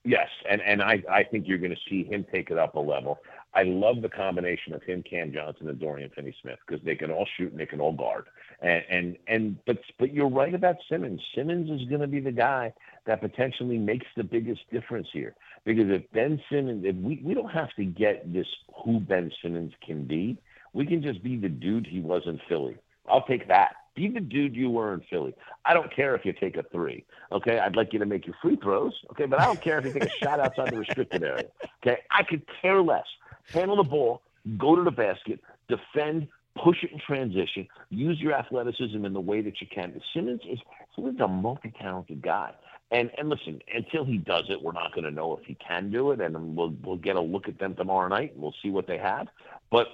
F: Yes, and and I I think you're going to see him take it up a level. I love the combination of him, Cam Johnson, and Dorian Finney-Smith because they can all shoot and they can all guard. And and and but but you're right about Simmons. Simmons is going to be the guy that potentially makes the biggest difference here. Because if Ben Simmons, if we we don't have to get this who Ben Simmons can be, we can just be the dude he was in Philly. I'll take that. Be the dude you were in Philly. I don't care if you take a three. Okay, I'd like you to make your free throws. Okay, but I don't care if you take a shot outside the restricted area. Okay, I could care less. Handle the ball, go to the basket, defend, push it in transition, use your athleticism in the way that you can. Simmons is Simmons is a multi-talented guy. And and listen, until he does it, we're not going to know if he can do it, and we'll we'll get a look at them tomorrow night. And we'll see what they have. But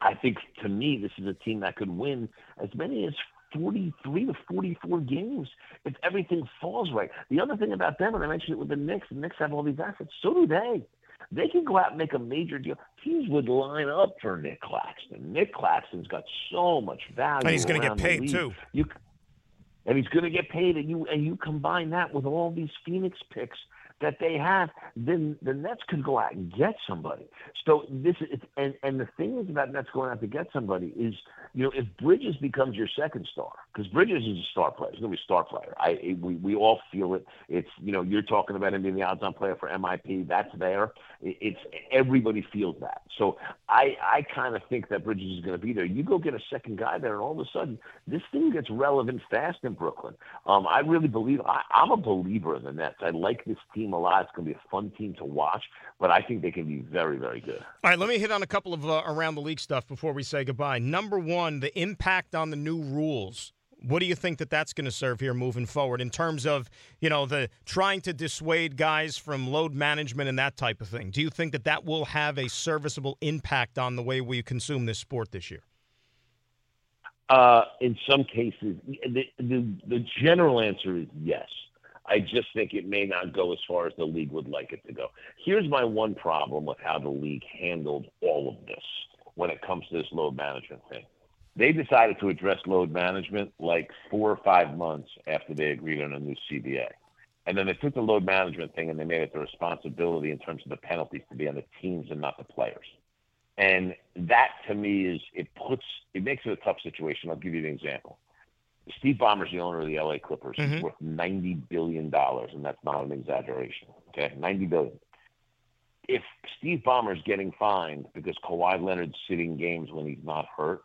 F: I think to me, this is a team that could win as many as 43 to 44 games if everything falls right. The other thing about them, and I mentioned it with the Knicks, the Knicks have all these assets. So do they. They can go out and make a major deal. Teams would line up for Nic Claxton. Nic Claxton's got so much value.
B: And he's going to get paid too.
F: You, and he's going to get paid, and you and you combine that with all these Phoenix picks that they have, then the Nets could go out and get somebody. So this is and and the thing is about Nets going out to get somebody is you know if Bridges becomes your second star because Bridges is a star player, he's to be a star player. I we we all feel it. It's you know you're talking about him being the odds-on player for MIP. That's there. It's everybody feels that. So I I kind of think that Bridges is to be there. You go get a second guy there, and all of a sudden this thing gets relevant fast in Brooklyn. Um, I really believe I, I'm a believer in the Nets. I like this team a lot. It's going to be a fun team to watch, but I think they can be very, very good.
B: All right, let me hit on a couple of uh, around the league stuff before we say goodbye. Number one, the impact on the new rules. What do you think that that's going to serve here moving forward in terms of you know the trying to dissuade guys from load management and that type of thing? Do you think that that will have a serviceable impact on the way we consume this sport this year?
F: Uh, in some cases, the, the, the general answer is yes. I just think it may not go as far as the league would like it to go. Here's my one problem with how the league handled all of this when it comes to this load management thing. They decided to address load management like four or five months after they agreed on a new CBA. And then they took the load management thing and they made it the responsibility in terms of the penalties to be on the teams and not the players. And that to me is it puts it makes it a tough situation. I'll give you an example Steve Ballmer's the owner of the LA Clippers.
B: Mhm.
F: He's worth ninety billion dollars, and that's not an exaggeration. Okay, ninety billion. If Steve Ballmer's getting fined because Kawhi Leonard's sitting games when he's not hurt,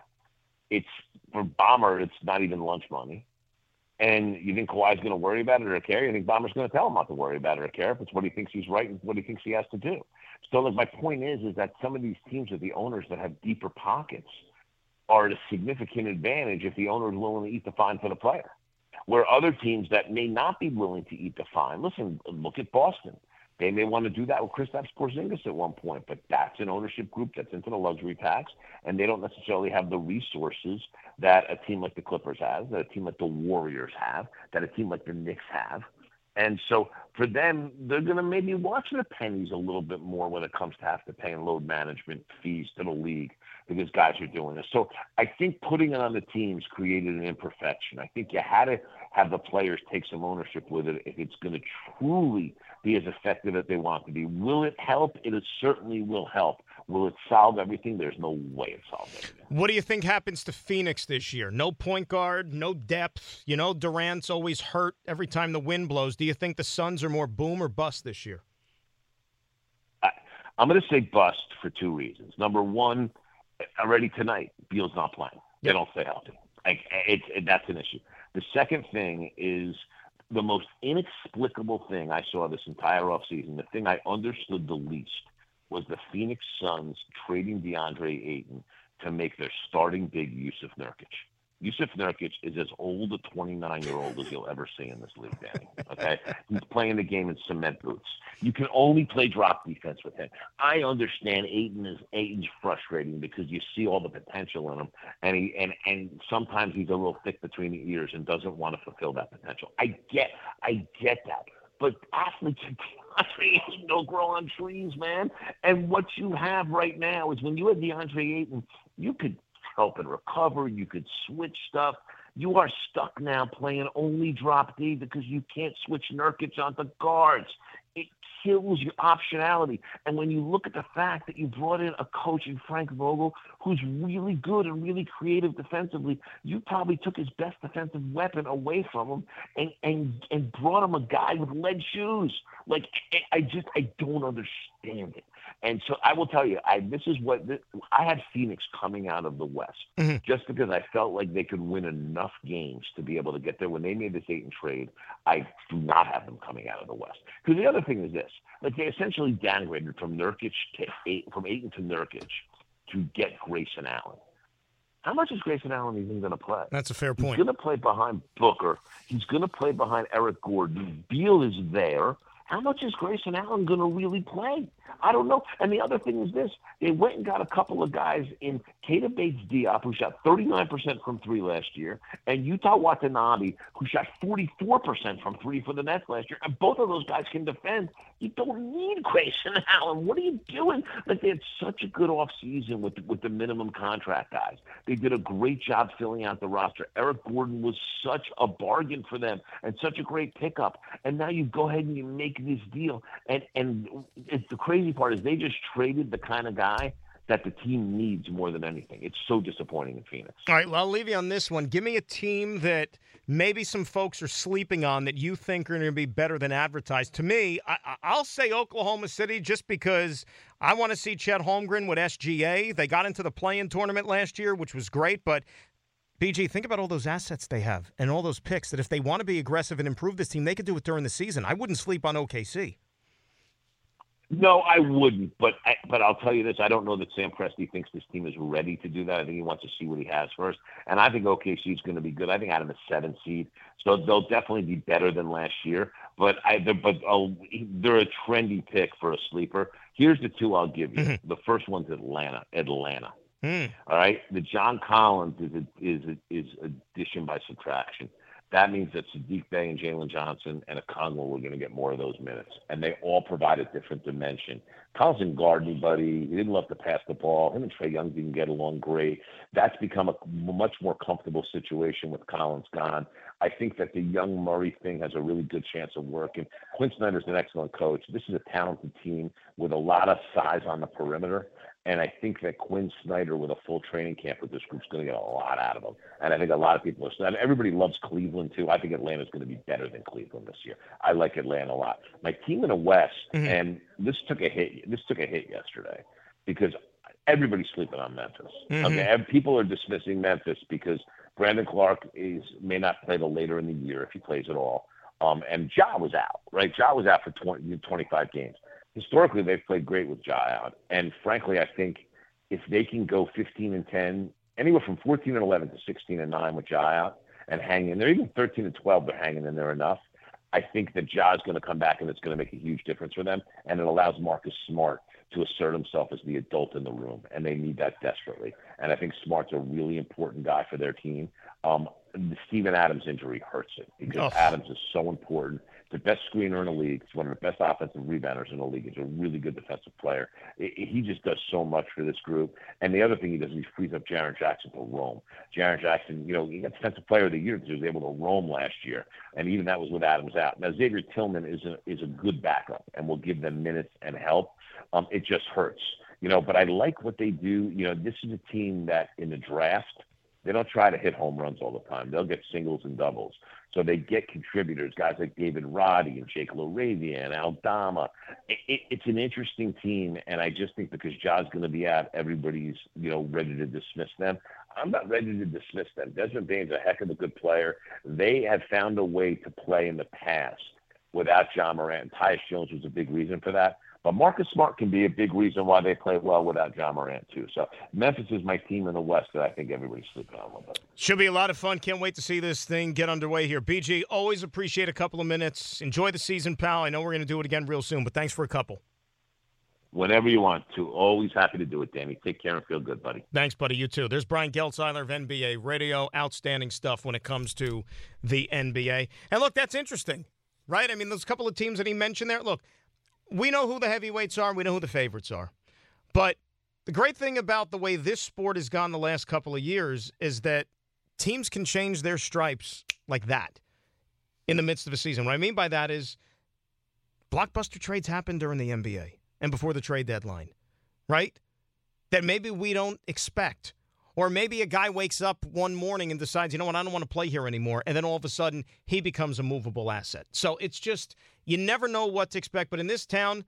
F: it's for Ballmer. It's not even lunch money. And you think Kawhi's going to worry about it or care? You think Ballmer's going to tell him not to worry about it or care if it's what he thinks he's right and what he thinks he has to do? So, like, my point is, is that some of these teams with the owners that have deeper pockets are at a significant advantage if the owner is willing to eat the fine for the player. Where other teams that may not be willing to eat the fine, listen, look at Boston. They may want to do that with Kristaps Porzingis at one point, but that's an ownership group that's into the luxury tax, and they don't necessarily have the resources that a team like the Clippers has, that a team like the Warriors have, that a team like the Knicks have. And so for them, they're going to maybe watch the pennies a little bit more when it comes to have to paying load management fees to the league because guys are doing this. So I think putting it on the teams created an imperfection. I think you had to have the players take some ownership with it if it's going to truly be as effective as they want to be. Will it help? It certainly will help. Will it solve everything? There's no way it solves everything.
B: What do you think happens to Phoenix this year? No point guard, no depth. You know, Durant's always hurt every time the wind blows. Do you think the Suns are more boom or bust this year?
F: I, I'm going to say bust for two reasons. Number one, already tonight, Beal's not playing. They don't stay healthy. Like it's it, that's an issue. The second thing is the most inexplicable thing I saw this entire offseason, the thing I understood the least, was the Phoenix Suns trading DeAndre Ayton to make their starting big use of Nurkic. Jusuf Nurkic is as old a 29 year old as you'll ever see in this league, Danny. Okay, he's playing the game in cement boots. You can only play drop defense with him. I understand Ayton is Ayton's frustrating because you see all the potential in him, and he and and sometimes he's a little thick between the ears and doesn't want to fulfill that potential. I get, I get that, but athletes. DeAndre Ayton don't grow on trees, man. And what you have right now is when you have DeAndre Ayton, you could help and recover. You could switch stuff. You are stuck now playing only drop D because you can't switch Nurkic onto guards. It kills your optionality. And when you look at the fact that you brought in a coach in Frank Vogel who's really good and really creative defensively, you probably took his best defensive weapon away from him and and and brought him a guy with lead shoes. Like I, just I don't understand it. And so I will tell you, I this is what this, I had Phoenix coming out of the West
B: Mhm.
F: just because I felt like they could win enough games to be able to get there. When they made this Ayton trade, I do not have them coming out of the West. Because the other thing is this: like they essentially downgraded from Nurkic to eight, from Ayton to Nurkic to get Grayson Allen. How much is Grayson Allen even going to play?
B: That's a fair point.
F: He's going to play behind Booker. He's going to play behind Eric Gordon. Beal is there. How much is Grayson Allen going to really play? I don't know. And the other thing is this: they went and got a couple of guys in Kata Bates Diop, who shot 39% from three last year, and Yuta Watanabe, who shot 44% from three for the Nets last year. And both of those guys can defend. You don't need Grayson Allen. What are you doing? Like they had such a good off season with with the minimum contract guys. They did a great job filling out the roster. Eric Gordon was such a bargain for them and such a great pickup. And now you go ahead and you make this deal. And and it's the crazy part is they just traded the kind of guy that the team needs more than anything. It's so disappointing in Phoenix.
B: All right, well, I'll leave you on this one. Give me a team that maybe some folks are sleeping on that you think are going to be better than advertised. To me, I, I- I'll say Oklahoma City just because I want to see Chet Holmgren with SGA. They got into the play-in tournament last year, which was great, but BG, think about all those assets they have and all those picks that if they want to be aggressive and improve this team, they could do it during the season. I wouldn't sleep on OKC.
F: No, I wouldn't. But I, but I'll tell you this: I don't know that Sam Presti thinks this team is ready to do that. I think he wants to see what he has first. And I think OKC is going to be good. I think out of the seven seed, so they'll definitely be better than last year. But I, they're, but oh, they're a trendy pick for a sleeper. Here's the two I'll give you. The first one's Atlanta. Atlanta.
B: Hmm.
F: All right, the John Collins is a, is a, is addition by subtraction. That means that Sadiq Bey and Jalen Johnson and Okongwu were going to get more of those minutes, and they all provide a different dimension. Collins didn't guard anybody. He didn't love to pass the ball. Him and Trae Young didn't get along great. That's become a much more comfortable situation with Collins gone. I think that the young Murray thing has a really good chance of working. Quin Snyder's an excellent coach. This is a talented team with a lot of size on the perimeter. And I think that Quin Snyder, with a full training camp with this group, is going to get a lot out of them. And I think a lot of people are. Everybody loves Cleveland too. I think Atlanta is going to be better than Cleveland this year. I like Atlanta a lot. My team in the West, mm-hmm. and this took a hit. This took a hit yesterday because everybody's sleeping on Memphis. Mm-hmm. Okay, people are dismissing Memphis because Brandon Clarke is may not play till later in the year if he plays at all. Um, and Ja was out, right? Ja was out for 20, 25 games historically they've played great with Ja out. And frankly, I think if they can go 15 and 10, anywhere from 14 and 11 to 16 and 9 with Ja out and hang in there, even 13 and 12, they're hanging in there enough. I think that Ja is going to come back and it's going to make a huge difference for them. And it allows Marcus Smart to assert himself as the adult in the room. And they need that desperately. And I think Smart's a really important guy for their team. Um, the Steven Adams injury hurts it because oh. Adams is so important the best screener in the league. He's one of the best offensive rebounders in the league. He's a really good defensive player. He just does so much for this group. And the other thing he does is he frees up Jaren Jackson to roam. Jaren Jackson, you know, he got defensive player of the year because he was able to roam last year, and even that was with Adams out. Now Xavier Tillman is a is a good backup and will give them minutes and help. Um, it just hurts, you know. But I like what they do. You know, this is a team that in the draft they don't try to hit home runs all the time. They'll get singles and doubles. So they get contributors, guys like David Roddy and Jake LaRavia and Aldama. It, it, it's an interesting team, and I just think because Ja's going to be out, everybody's you know ready to dismiss them. I'm not ready to dismiss them. Desmond Bane's a heck of a good player. They have found a way to play in the past without Ja Morant. Tyus Jones was a big reason for that. But Marcus Smart can be a big reason why they play well without Ja Morant too. So Memphis is my team in the West that I think everybody's sleeping on a little bit.
B: Should be a lot of fun. Can't wait to see this thing get underway here. BG, always appreciate a couple of minutes. Enjoy the season, pal. I know we're going to do it again real soon, but thanks for a couple.
F: Whenever you want to. Always happy to do it, Danny. Take care and feel good, buddy.
B: Thanks, buddy. You too. There's Brian Geltzeiler of NBA Radio. Outstanding stuff when it comes to the NBA. And look, that's interesting, right? I mean, those couple of teams that he mentioned there. Look, we know who the heavyweights are, we know who the favorites are. But the great thing about the way this sport has gone the last couple of years is that teams can change their stripes like that in the midst of a season. What I mean by that is blockbuster trades happen during the NBA and before the trade deadline, right? That maybe we don't expect. Or maybe a guy wakes up one morning and decides, you know what, I don't want to play here anymore. And then all of a sudden, he becomes a movable asset. So it's just, you never know what to expect. But in this town,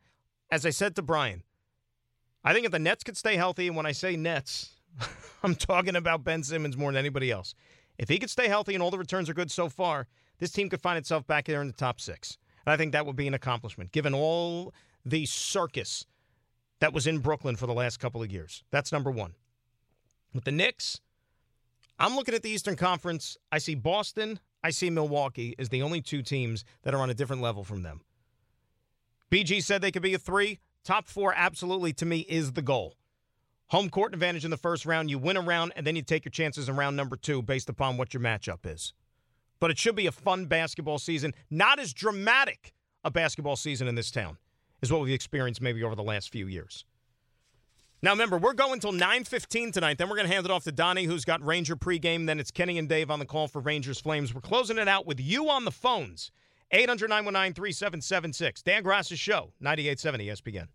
B: as I said to Brian, I think if the Nets could stay healthy, and when I say Nets, I'm talking about Ben Simmons more than anybody else. If he could stay healthy and all the returns are good so far, this team could find itself back there in the top six. And I think that would be an accomplishment, given all the circus that was in Brooklyn for the last couple of years. That's number one. With the Knicks, I'm looking at the Eastern Conference. I see Boston, I see Milwaukee as the only two teams that are on a different level from them. BG said they could be a three. Top four, absolutely, to me, is the goal. Home court advantage in the first round. You win a round, and then you take your chances in round number two based upon what your matchup is. But it should be a fun basketball season. Not as dramatic a basketball season in this town as what we've experienced maybe over the last few years. Now, remember, we're going until 9.15 tonight. Then we're going to hand it off to Donnie, who's got Ranger pregame. Then it's Kenny and Dave on the call for Rangers Flames. We're closing it out with you on the phones. 800-919-3776. Dan Graca's show, 98.7 ESPN.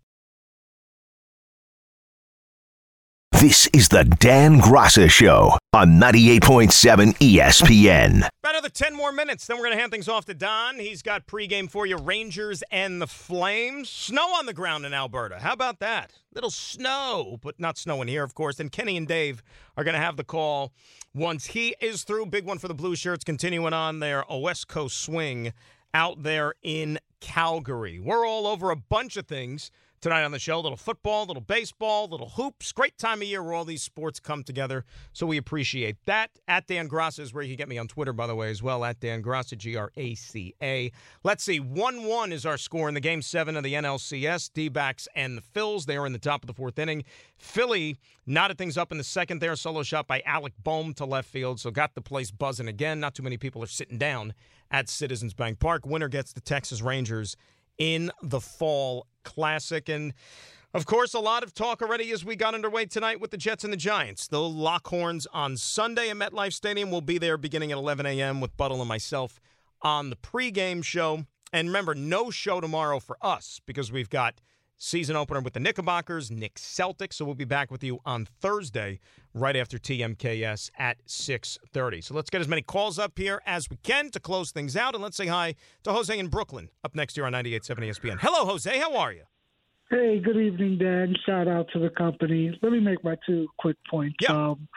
A: This is the Dan Graca Show on 98.7 ESPN.
B: About another 10 more minutes, then we're going to hand things off to Don. He's got pregame for you Rangers and the Flames. Snow on the ground in Alberta. How about that? Little snow, but not snow in here, of course. And Kenny and Dave are going to have the call once he is through. Big one for the Blue Shirts, continuing on their West Coast swing out there in Calgary. We're all over a bunch of things tonight on the show. A little football, a little baseball, a little hoops. Great time of year where all these sports come together. So we appreciate that. At Dan Graca is where you can get me on Twitter, by the way, as well. At Dan Graca, G R A C A. Let's see. 1 1 is our score in the game seven of the NLCS. D backs and the Phils. They are in the top of the fourth inning. Philly knotted things up in the second there. Solo shot by Alec Bohm to left field. So got the place buzzing again. Not too many people are sitting down at Citizens Bank Park. Winner gets the Texas Rangers in the Fall Classic. And of course, a lot of talk already as we got underway tonight with the Jets and the Giants. The Lockhorns on Sunday at MetLife Stadium. will be there beginning at 11 a.m. with Buttle and myself on the pregame show. And remember, no show tomorrow for us because we've got season opener with the Knickerbockers, Knick Celtics. So we'll be back with you on Thursday, right after TMKS at 6:30. So let's get as many calls up here as we can to close things out, and let's say hi to Jose in Brooklyn up next year on 98.7 ESPN. Hello, Jose. How are you?
G: Hey, good evening, Dan. Shout out to the company. Let me make my two quick points.
B: Yep.
G: Um,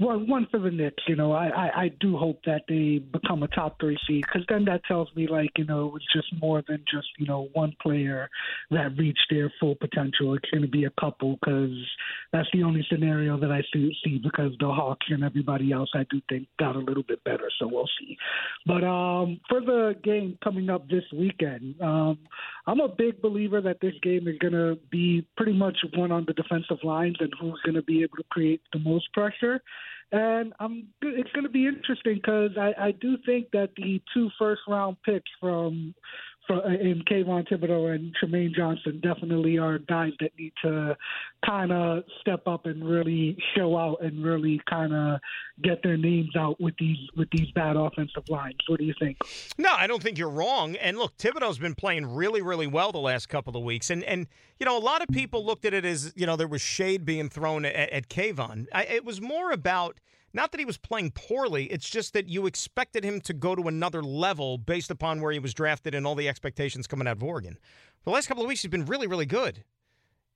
G: one, one for the Knicks. You know, I, I, I do hope that they become a top three seed because then that tells me like you know it's just more than just you know one player that reached their full potential. It's going to be a couple because that's the only scenario that I see, see because the Hawks and everybody else I do think got a little bit better. So we'll see. But um, for the game coming up this weekend, um, I'm a big believer that this game is going to be pretty much one on the defensive lines and who's going to be able to create the most pressure. And I'm, it's going to be interesting because I, I do think that the two first round picks from, from in uh, Kayvon Thibodeaux and Tremaine Johnson definitely are guys that need to kind of step up and really show out and really kind of get their names out with these with these bad offensive lines. What do you think?
B: No, I don't think you're wrong. And look, Thibodeaux's been playing really, really well the last couple of weeks. And and you know, a lot of people looked at it as you know there was shade being thrown at, at Kayvon. I, it was more about not that he was playing poorly. It's just that you expected him to go to another level based upon where he was drafted and all the expectations coming out of Oregon. For the last couple of weeks, he's been really, really good.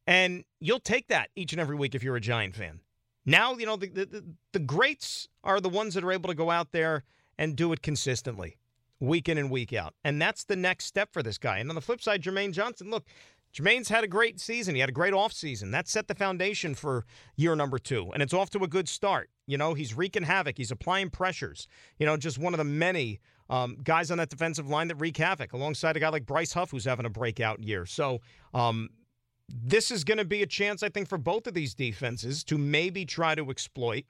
B: And you'll take that each and every week if you're a Giant fan. Now, you know, the, the, the greats are the ones that are able to go out there and do it consistently, week in and week out. And that's the next step for this guy. And on the flip side, Jermaine Johnson, look, Jermaine's had a great season. He had a great offseason. That set the foundation for year number two. And it's off to a good start. You know, he's wreaking havoc. He's applying pressures. You know, just one of the many um, guys on that defensive line that wreak havoc alongside a guy like Bryce Huff, who's having a breakout year. So, um, this is going to be a chance, I think, for both of these defenses to maybe try to exploit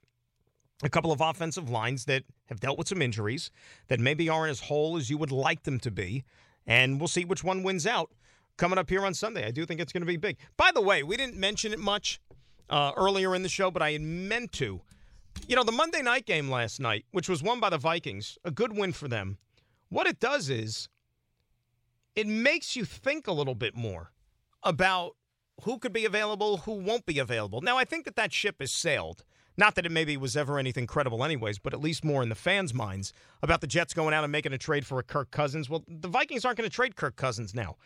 B: a couple of offensive lines that have dealt with some injuries that maybe aren't as whole as you would like them to be. And we'll see which one wins out coming up here on Sunday. I do think it's going to be big. By the way, we didn't mention it much uh, earlier in the show, but I had meant to. You know, the Monday night game last night, which was won by the Vikings, a good win for them. What it does is it makes you think a little bit more about who could be available, who won't be available. Now, I think that that ship has sailed. Not that it maybe was ever anything credible, anyways, but at least more in the fans' minds about the Jets going out and making a trade for a Kirk Cousins. Well, the Vikings aren't going to trade Kirk Cousins now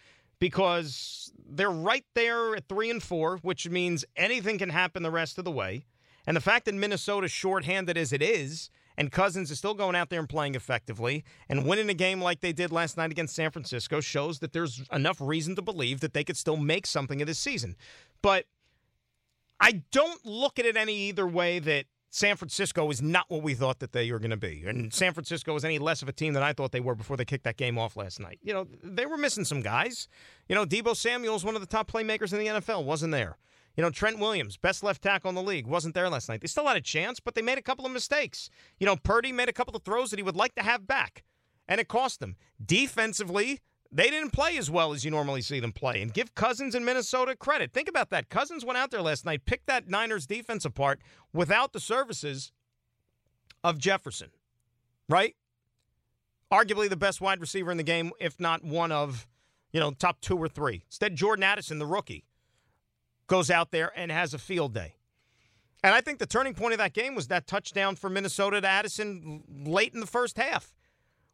B: because they're right there at three and four, which means anything can happen the rest of the way. And the fact that Minnesota's shorthanded as it is, and Cousins is still going out there and playing effectively and winning a game like they did last night against San Francisco shows that there's enough reason to believe that they could still make something of this season. But I don't look at it any either way that San Francisco is not what we thought that they were going to be. And San Francisco is any less of a team than I thought they were before they kicked that game off last night. You know, they were missing some guys. You know, Deebo Samuel's one of the top playmakers in the NFL, wasn't there. You know, Trent Williams, best left tackle in the league, wasn't there last night. They still had a chance, but they made a couple of mistakes. You know, Purdy made a couple of throws that he would like to have back, and it cost them. Defensively, they didn't play as well as you normally see them play. And give Cousins in Minnesota credit. Think about that. Cousins went out there last night, picked that Niners defense apart without the services of Jefferson, right? Arguably the best wide receiver in the game, if not one of, you know, top two or three. Instead, Jordan Addison, the rookie, goes out there and has a field day. And I think the turning point of that game was that touchdown for Minnesota to Addison late in the first half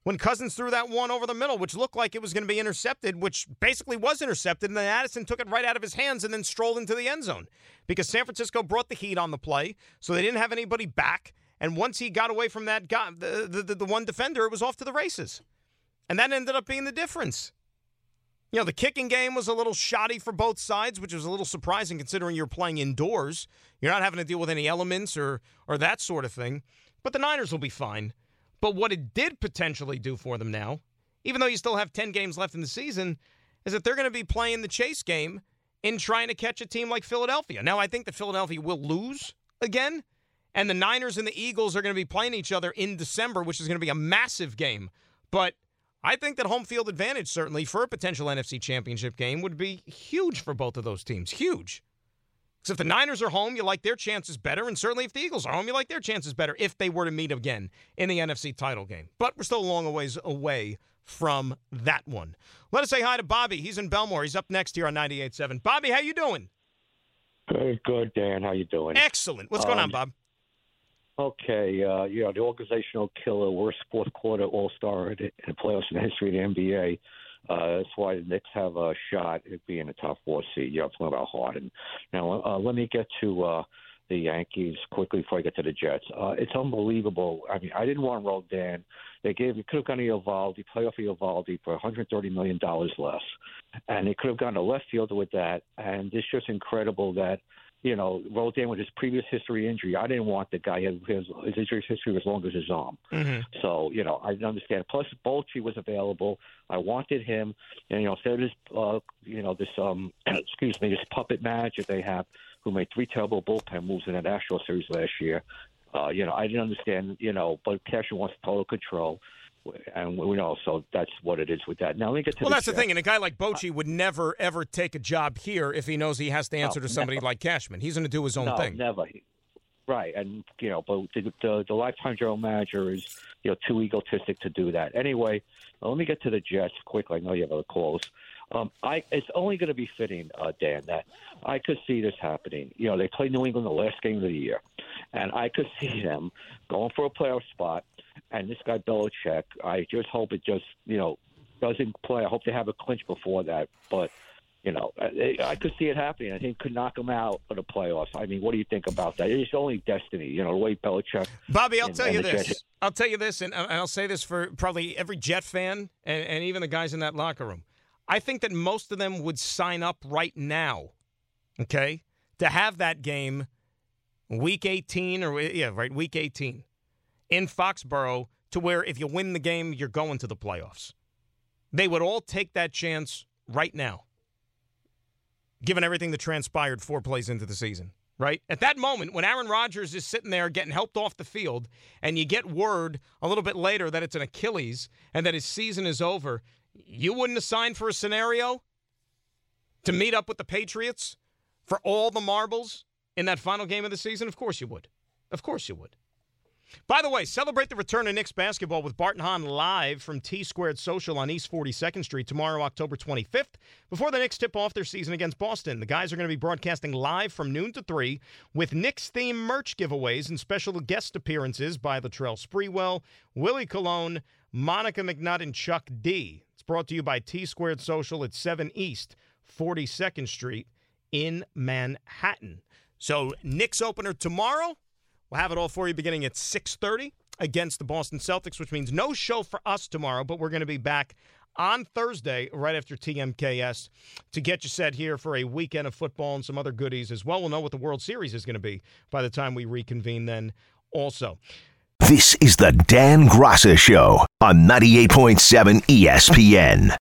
B: when Cousins threw that one over the middle, which looked like it was going to be intercepted, which basically was intercepted, and then Addison took it right out of his hands and then strolled into the end zone because San Francisco brought the heat on the play, so they didn't have anybody back. And once he got away from that guy, the, the, the, the one defender, it was off to the races. And that ended up being the difference. You know, the kicking game was a little shoddy for both sides, which was a little surprising considering you're playing indoors. You're not having to deal with any elements or or that sort of thing. But the Niners will be fine. But what it did potentially do for them now, even though you still have 10 games left in the season, is that they're going to be playing the chase game in trying to catch a team like Philadelphia. Now, I think that Philadelphia will lose again, and the Niners and the Eagles are going to be playing each other in December, which is going to be a massive game. But I think that home field advantage, certainly for a potential NFC championship game, would be huge for both of those teams. Huge. Because if the Niners are home, you like their chances better. And certainly if the Eagles are home, you like their chances better if they were to meet again in the NFC title game. But we're still a long ways away from that one. Let us say hi to Bobby. He's in Bellmore. He's up next here on 98.7. Bobby, how you doing?
H: Good, good, Dan. How you doing?
B: Excellent. What's going on,
H: Um,
B: Bob?
H: Okay, uh, you know the organizational killer, worst fourth quarter All Star in the playoffs in the history of the NBA. Uh, that's why the Knicks have a shot at being a top four seed. You know, talking about Harden. Now, uh, let me get to uh, the Yankees quickly before I get to the Jets. Uh, it's unbelievable. I mean, I didn't want to Dan. They gave, you could have gone to Eovaldi, playoff Eovaldi for 130 million dollars less, and they could have gone to left fielder with that. And it's just incredible that you know, Rodón with his previous history injury. I didn't want the guy. His, his injury history was as long as his arm.
B: Mm-hmm.
H: So, you know, I didn't understand. Plus, Bochy was available. I wanted him. And, you know, instead of this, uh, you know, this, um, excuse me, this puppet manager they have who made three terrible bullpen moves in that Astro series last year. Uh, you know, I didn't understand, you know, but Cashman wants total control. And we know, so that's what it is with that. Now, let me get to
B: Well,
H: the
B: that's the thing. And a guy like Bochy would never, ever take a job here if he knows he has to answer
H: No,
B: to somebody
H: never.
B: like Cashman. He's going to do his own
H: no,
B: thing.
H: never. Right, and you know, but the, the the lifetime general manager is you know too egotistic to do that. Anyway, let me get to the Jets quickly. I know you have other calls. Um, I it's only going to be fitting, uh, Dan, that I could see this happening. You know, they played New England the last game of the year, and I could see them going for a playoff spot. And this guy Belichick, I just hope it just you know doesn't play. I hope they have a clinch before that, but you know, I, I could see it happening. I think could knock them out of the playoffs. I mean, what do you think about that? It's only destiny, you know, the way Belichick.
B: Bobby, I'll
H: and-
B: tell you this.
H: Jets-
B: I'll tell you this, and, and I'll say this for probably every Jet fan and, and even the guys in that locker room. I think that most of them would sign up right now, okay, to have that game week 18 or, yeah, right, week 18 in Foxborough to where if you win the game, you're going to the playoffs. They would all take that chance right now, given everything that transpired four plays into the season right? At that moment, when Aaron Rodgers is sitting there getting helped off the field, and you get word a little bit later that it's an Achilles and that his season is over, you wouldn't have signed for a scenario to meet up with the Patriots for all the marbles in that final game of the season? Of course you would. Of course you would. By the way, celebrate the return of Knicks basketball with Bart and Hahn live from T Squared Social on East 42nd Street tomorrow, October 25th. Before the Knicks tip off their season against Boston, the guys are going to be broadcasting live from noon to 3 with Knicks themed merch giveaways and special guest appearances by Latrell Sprewell, Willie Colon, Monica McNutt, and Chuck D. It's brought to you by T Squared Social at 7 East 42nd Street in Manhattan. So, Knicks opener tomorrow. We'll have it all for you beginning at 6:30 against the Boston Celtics, which means no show for us tomorrow, but we're going to be back on Thursday right after TMKS to get you set here for a weekend of football and some other goodies as well. We'll know what the World Series is going to be by the time we reconvene then also.
A: This is the Dan Graca Show on 98.7 ESPN.